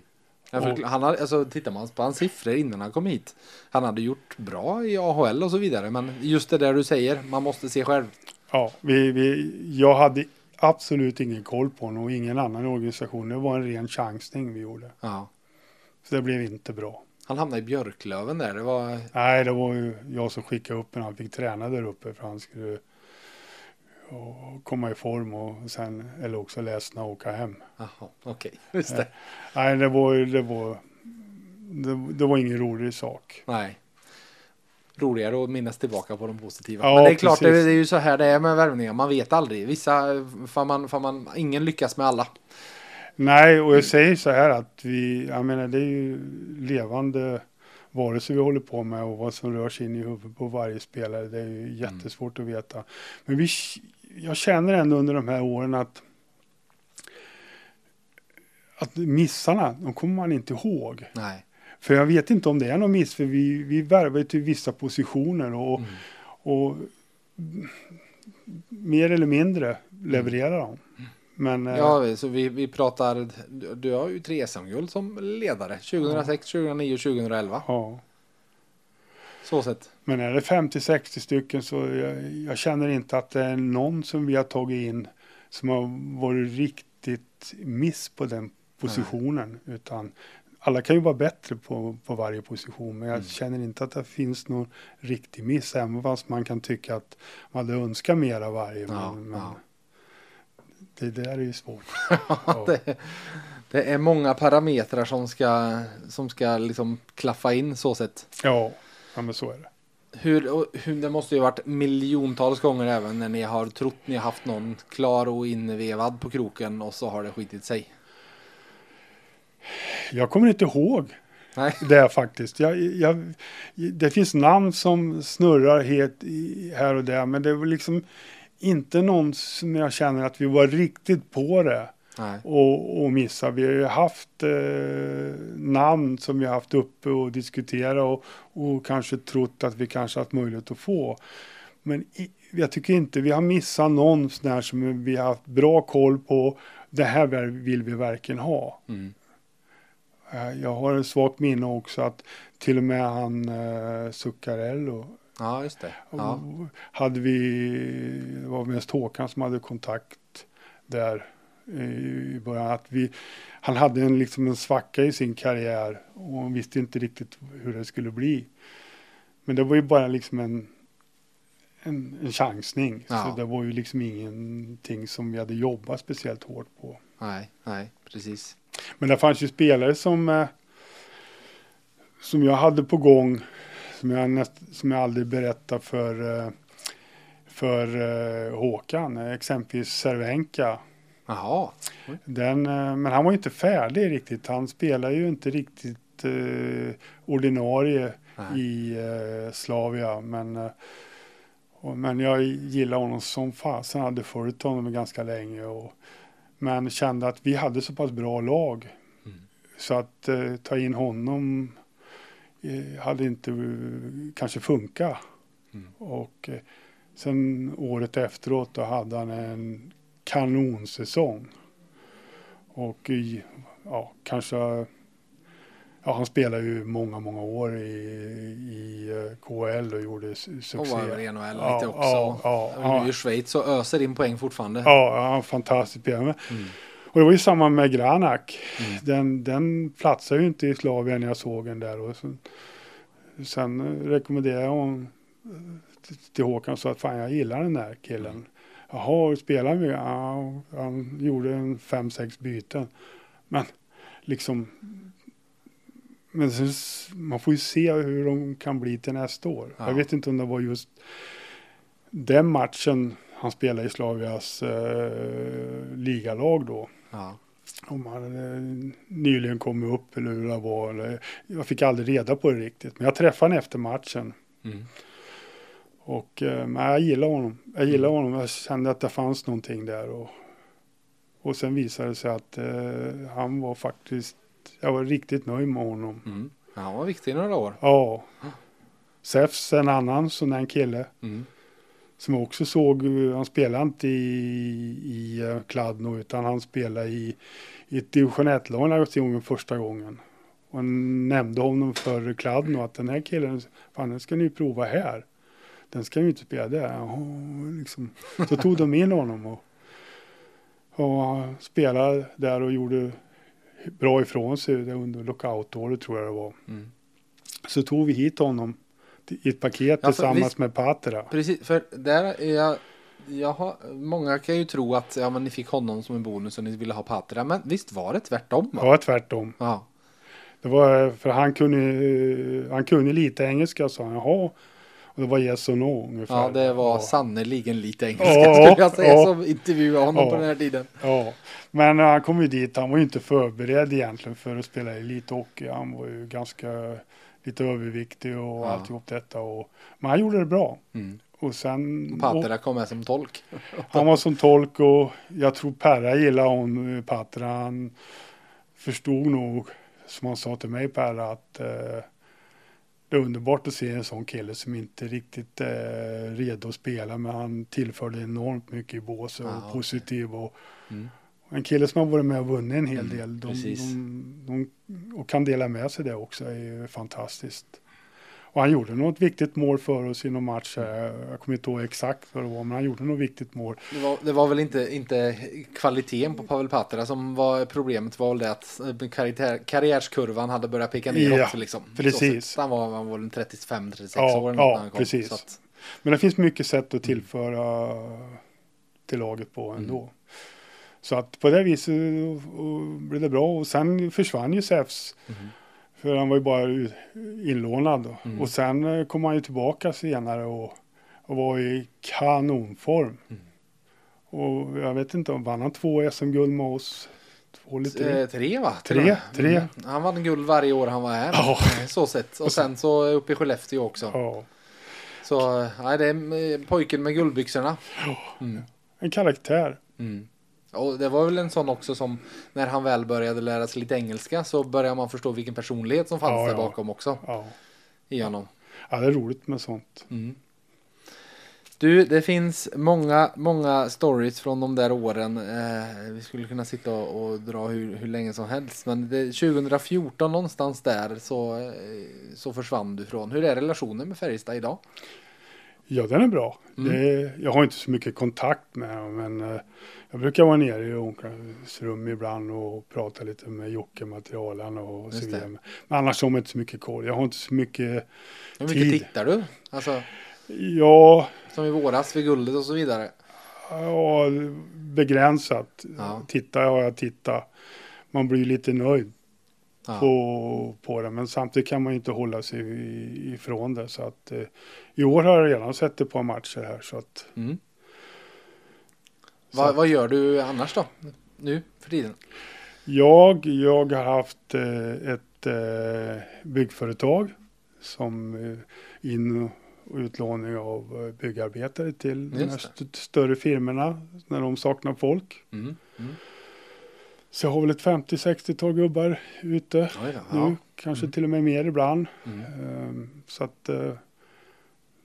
För han hade, alltså, tittar man på hans siffror innan han kom hit. Han hade gjort bra i AHL och så vidare. Men just det där du säger, man måste se själv. Ja, vi, vi, jag hade absolut ingen koll på honom och ingen annan organisation. Det var en ren chansning vi gjorde. Ja. Så det blev inte bra. Han hamnade i Björklöven där. Det var... Nej, det var ju jag som skickade upp honom. Han fick träna där uppe för han skulle och komma i form och sen, eller också ledsna och åka hem. Jaha, okej. Just det. Nej, det var, det var, det, det var ingen rolig sak. Nej. Roligare att minnas tillbaka på de positiva. Ja, Men det är klart, det, precis. det är ju så här det är med värvningar. Man vet aldrig. Vissa, får man, får man, ingen lyckas med alla. Nej, och jag säger så här att vi, jag menar det är ju levande varelser vi håller på med och vad som rör sig in i huvudet på varje spelare. Det är ju jättesvårt att veta. Men vi, jag känner ändå under de här åren att att missarna, de kommer man inte ihåg. Nej. För jag vet inte om det är någon miss, för vi, vi värvar ju till vissa positioner och, Mm. och mer eller mindre levererar de. Men eh, Ja, så vi, vi pratar, du, du har ju tre SM-guld som ledare. 2006, 2009 och 2011. ja. Så sett. Men är det 50-60 stycken så jag, jag känner inte att det är någon som vi har tagit in som har varit riktigt miss på den positionen. Utan alla kan ju vara bättre på, på varje position. Men jag Mm. känner inte att det finns någon riktig miss. Även fast man kan tycka att man hade önskat mer av varje. Men, Ja, men ja. Det, där är ju svårt. det, det är många parametrar som ska, som ska liksom klaffa in så sett. Ja, ja men så är det. Hur, hur, det måste ju varit miljontals gånger även när ni har trott ni har haft någon klar och invevad på kroken och så har det skitit sig. Jag kommer inte ihåg Nej. Det faktiskt. Jag, jag, det finns namn som snurrar het i, här och där, men det var liksom inte någon som jag känner att vi var riktigt på det Nej. och, och missa. Vi har ju haft eh, namn som vi har haft uppe och diskuterat och, och kanske trott att vi kanske haft möjlighet att få. Men i, jag tycker inte vi har missat någon sån här som vi har haft bra koll på. Det här vill vi verkligen ha. Mm. Eh, Jag har en svagt minne också att till och med han eh, Zuccarello Ja, just det. Ja. hade vi, det var mest Håkan som hade kontakt där i början. Att vi, han hade en, liksom en svacka i sin karriär och han visste inte riktigt hur det skulle bli. Men det var ju bara liksom en, en, en chansning. Ja. Så det var ju liksom ingenting som vi hade jobbat speciellt hårt på. Nej, nej, precis. Men det fanns ju spelare som, eh, som jag hade på gång som jag, näst, som jag aldrig berättade för, eh, för eh, Håkan, exempelvis Cervenka. Jaha. Den, eh, men han var ju inte färdig riktigt. Han spelar ju inte riktigt eh, ordinarie Nej. i eh, Slavia. Men, eh, och, men jag gillar honom som fasen. hade följt honom ganska länge. Och, men kände att vi hade så pass bra lag. Mm. Så att eh, ta in honom eh, hade inte eh, kanske funka. Mm. Och eh, sen året efteråt då hade han en kanonsäsong. Och i, ja, kanske, ja han spelade ju många, många år i, i eh, KL och gjorde su- Och succé. var över i NHL Ja, lite också. ja, ja. Nu i Schweiz och öser in poäng fortfarande. Ja, han fantastiskt spelare. Mm. Och det var ju samma med Granak. Mm. Den, den platsade ju inte i Slavia när jag såg den där. Och sen, sen rekommenderade jag honom eh, till- Håkan sa att fan jag gillar den där killen. Jaha, spelar vi? Ja, han gjorde en fem, sex byten. Men liksom, men man får ju se hur de kan bli till nästa år. Ja. Jag vet inte om det var just den matchen han spelade i Slavias eh, ligalag då. Ja. Om han hade nyligen kommit upp eller hur det var. Eller, jag fick aldrig reda på det riktigt. Men jag träffade honom efter matchen. Mm. Och eh, men jag gillar honom. Jag gillar honom. Jag kände att det fanns någonting där. Och, och sen visade det sig att eh, han var faktiskt, jag var riktigt nöjd med honom. Mm. Han var viktig i några år. Ja. Zeus, en annan sån där kille. Mm. Som jag också såg, han spelade inte i, i eh, Kladno utan han spelade i, i ett division 1-lag när första gången. Och nämnde honom för Kladno att den här killen, fan den ska ni prova här. Den ska ju inte spela där. Jaha, liksom. Så tog de in honom och, och spelade där och gjorde bra ifrån sig under lockoutåret tror jag det var. Mm. Så tog vi hit honom i ett paket Ja, tillsammans visst- med Patra. Precis, för där är jag, jag har, många kan ju tro att ja, men ni fick honom som en bonus och ni ville ha Patra. Men visst var det tvärtom? Va? Ja, tvärtom. Ja. Det var för han kunde, han kunde lite engelska sa han. Jaha. Och det var yes och no ungefär. ja, det var ja. sannerligen lite engelska Ja, skulle jag säga ja. som intervjuade honom Ja. på den här tiden. Ja, men han kom ju dit, han var ju inte förberedd egentligen för att spela elithockey. Han var ju ganska lite överviktig och Ja. alltihop detta. Och, men han gjorde det bra. Mm. Och sen, Patra kom med som tolk. han var som tolk och jag tror Perra gillade hon, eh, Patra. Han förstod nog, som han sa till mig Perra, att eh, det är underbart att se en sån kille som inte riktigt är redo att spela, men han tillförde enormt mycket i båset och okej. positiv och Mm. En kille som har varit med och vunnit en hel Mm, del de, precis. de, de, och kan dela med sig det också är ju fantastiskt. Och han gjorde något viktigt mål för oss i någon match. här. Jag kommer inte ihåg exakt vad det var, men han gjorde något viktigt mål. Det var, det var väl inte, inte kvaliteten på Pavel Patra som var problemet. var väl det att eh, karriär, karriärskurvan hade börjat peka neråt. Ja, liksom. precis. Han var, han var väl 35-36 Ja, år. ja, när han kom. precis. Så att, Men det finns mycket sätt Mm. att tillföra till laget på ändå. Mm. Så att på det viset och, och blev det bra och sen försvann ju Zeus. Mhm. För han var ju bara inlånad. Mm. Och sen eh, kom han ju tillbaka senare och, och var i kanonform. Mm. Och jag vet inte om vann han två SM-guld med oss? Två eller tre? Eh, tre va? Tre, tre. Mm. Han vann guld varje år han var här. Ja. Eh, Så sett. Och sen så uppe i Skellefteå också. Ja. Så nej, det är pojken med guldbyxorna. En karaktär. Mm. Och det var väl en sån också som när han väl började lära sig lite engelska så började man förstå vilken personlighet som fanns Ja, där bakom också Ja. i honom. ja, det är roligt med sånt. Mm. Du, det finns många, många stories från de där åren. Eh, vi skulle kunna sitta och, och dra hur, hur länge som helst. Men det, 2014 någonstans där så, eh, så försvann du från. Hur är relationen med Färjestad idag? Ja, den är bra. Mm. Det, jag har inte så mycket kontakt med dem, men eh, jag brukar vara nere i omklädningsrum ibland och prata lite med Jocke, materialen och Just så det. vidare. Men annars har man inte så mycket koll. Jag har inte så mycket, Hur mycket Tid. tittar du? Alltså, ja, som i våras vid guldet och så vidare. ja begränsat. Ja. Titta har jag tittat. Man blir lite nöjd Ja. på, på det, men samtidigt kan man ju inte hålla sig ifrån det. Så att, eh, I år har jag redan sett ett par matcher här. Så att, Mm. så Vad, att- vad gör du annars då? Nu för tiden? Jag, jag har haft eh, ett eh, byggföretag som in och utlåning av byggarbetare till de st- större firmorna när de saknar folk. Mm. Mm. Så jag har väl ett 50-60-tal gubbar ute Oj då, nu, ja. kanske till och med mer ibland. Mm. Ehm, Så att eh,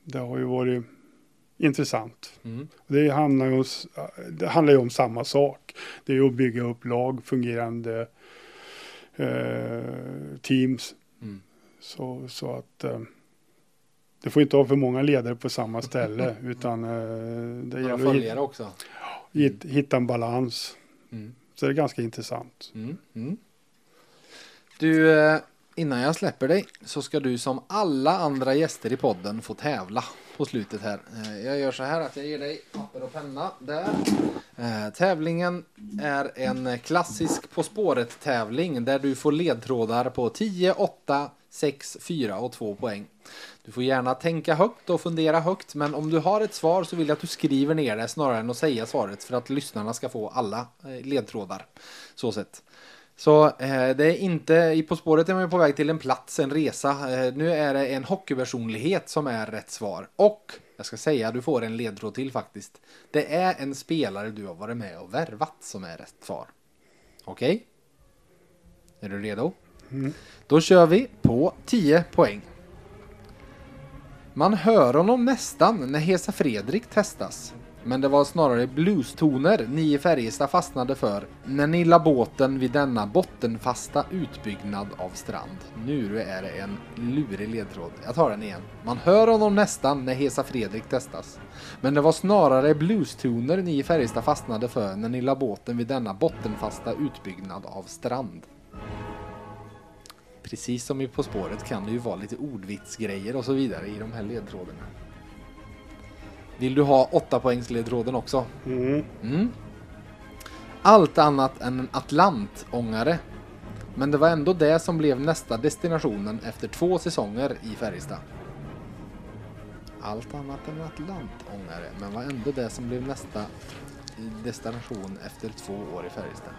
det har ju varit intressant. Mm. Det handlar, ju om, det handlar ju om samma sak. Det är att bygga upp lag, fungerande eh, teams. Mm. Så, så att eh, det får inte ha för många ledare på samma ställe utan eh, det gäller att hitta, också. hitta en balans. Så det är ganska intressant. Mm. Mm. Du, eh, innan jag släpper dig så ska du som alla andra gäster i podden få tävla på slutet här. Eh, jag gör så här att jag ger dig papper och penna där. Eh, tävlingen är en klassisk På spåret tävling där du får ledtrådar på 10, 8, 6, 4 och 2 poäng. Du får gärna tänka högt och fundera högt men om du har ett svar så vill jag att du skriver ner det snarare än att säga svaret för att lyssnarna ska få alla eh, ledtrådar. Så sett. Så eh, det är inte, i På spåret är man på väg till en plats, en resa. Eh, nu är det en hockeypersonlighet som är rätt svar. Och, jag ska säga, du får en ledtråd till faktiskt. Det är en spelare du har varit med och värvat som är rätt svar. Okej? Är du redo? Då kör vi på 10 poäng. Man hör honom nästan när Hesa Fredrik testas. Men det var snarare bluestoner ni i Färjestad fastnade för när ni la båten vid denna bottenfasta utbyggnad av strand. Nu är det en lurig ledtråd. Jag tar den igen. Man hör honom nästan när Hesa Fredrik testas. Men det var snarare bluestoner ni i Färjestad fastnade för när ni la båten vid denna bottenfasta utbyggnad av strand. Precis som i På spåret kan det ju vara lite ordvitsgrejer och så vidare i de här ledtrådarna. Vill du ha 8 poängs ledtråden också? Mm. Mm. Allt annat än en Atlantångare. Men det var ändå det som blev nästa destinationen efter två säsonger i Färjestad. Allt annat än en Atlantångare, men var ändå det som blev nästa destination efter två år i Färjestad.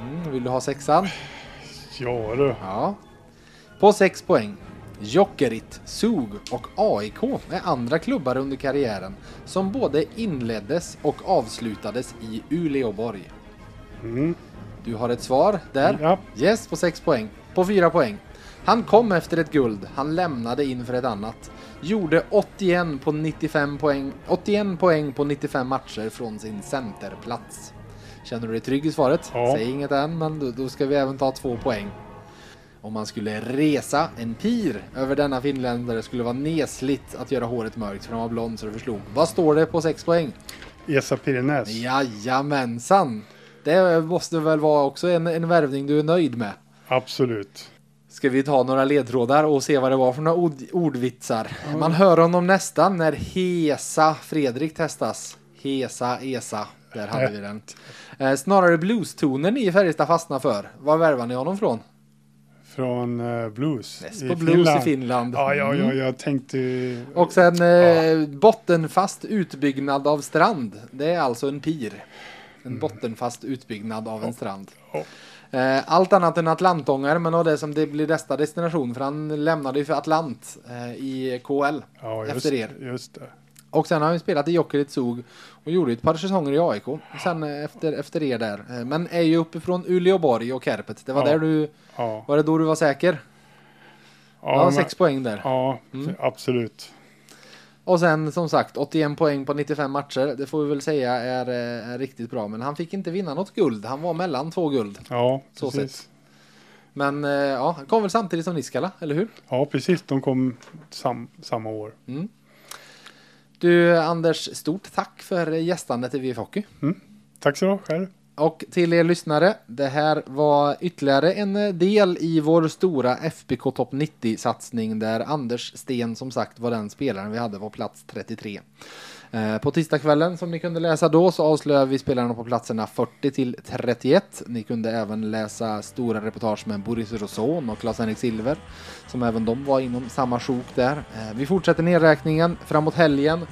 Mm, vill du ha sexan? Ja du. Ja. På 6 poäng. Jokerit, Zug och AIK är andra klubbar under karriären som både inleddes och avslutades i Uleåborg. Mm. Du har ett svar där. Ja. Yes, på 6 poäng. På 4 poäng. Han kom efter ett guld, han lämnade inför ett annat. Gjorde 81 på 95 poäng, 81 poäng på 95 matcher från sin centerplats. Känner du dig trygg i svaret? Ja. Säg inget än, men då, då ska vi även ta två poäng. Om man skulle resa en pir över denna finländare skulle vara nesligt att göra håret mörkt för han var blond så det förslog. Vad står det på 6 poäng? Esa Pirenäs. Jajamensan! Det måste väl vara också en, en värvning du är nöjd med. Absolut. Ska vi ta några ledtrådar och se vad det var för några ord, ordvitsar. Man hör honom nästan när Hesa Fredrik testas. Hesa, Esa. Där hade vi den. Eh, snarare bluestoner ni i Färjestad fastnar för. Var värvar ni honom från? Från eh, blues. Mest på blues i Finland. Ja, ja, ja, Mm. jag tänkte... Och sen eh, bottenfast utbyggnad av strand. Det är alltså en pir. En bottenfast utbyggnad av en strand. Ja. Eh, Allt annat än Atlantångare, men det som det blir nästa destination, för han lämnade ju för Atlant eh, i KL Ja, just, efter er. just det. Och sen har han spelat i Jokerit Zug och gjorde ett par säsonger i AIK. Sen eh, efter, efter er där. Eh, Men är ju uppifrån Uleåborg och Kärpet. Det var Ja. där du, Ja, var det då du var säker? Ja, men- sex poäng där. ja Mm. absolut. Och sen som sagt 81 poäng på 95 matcher. Det får vi väl säga är, eh, är riktigt bra. Men han fick inte vinna något guld. Han var mellan två guld. Ja, Så precis. Men eh, ja, han kom väl samtidigt som Niskala, eller hur? Ja, precis. De kom sam, samma år. Mm. Du Anders, stort tack för gästandet i VF Hockey. Tack så du själv. Och till er lyssnare, det här var ytterligare en del i vår stora FBK Topp 90-satsning där Anders Sten som sagt var den spelaren vi hade på plats 33. Eh, på tisdagskvällen som ni kunde läsa då så avslöjar vi spelarna på platserna 40 till 31. Ni kunde även läsa stora reportage med Boris Roson och Claes-Henrik Silver som även de var inom samma sjok där. Eh, vi fortsätter nedräkningen framåt helgen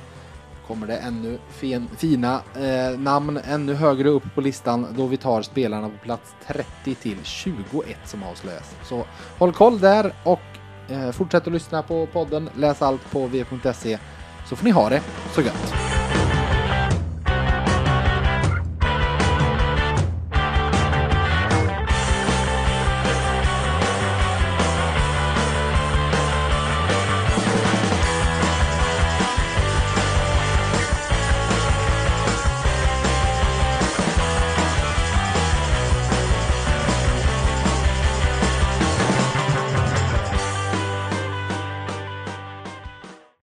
kommer det ännu fin, fina eh, namn ännu högre upp på listan då vi tar spelarna på plats 30 till 21 som avslöjas. Så håll koll där och eh, fortsätt att lyssna på podden, läs allt på v.se så får ni ha det så gött.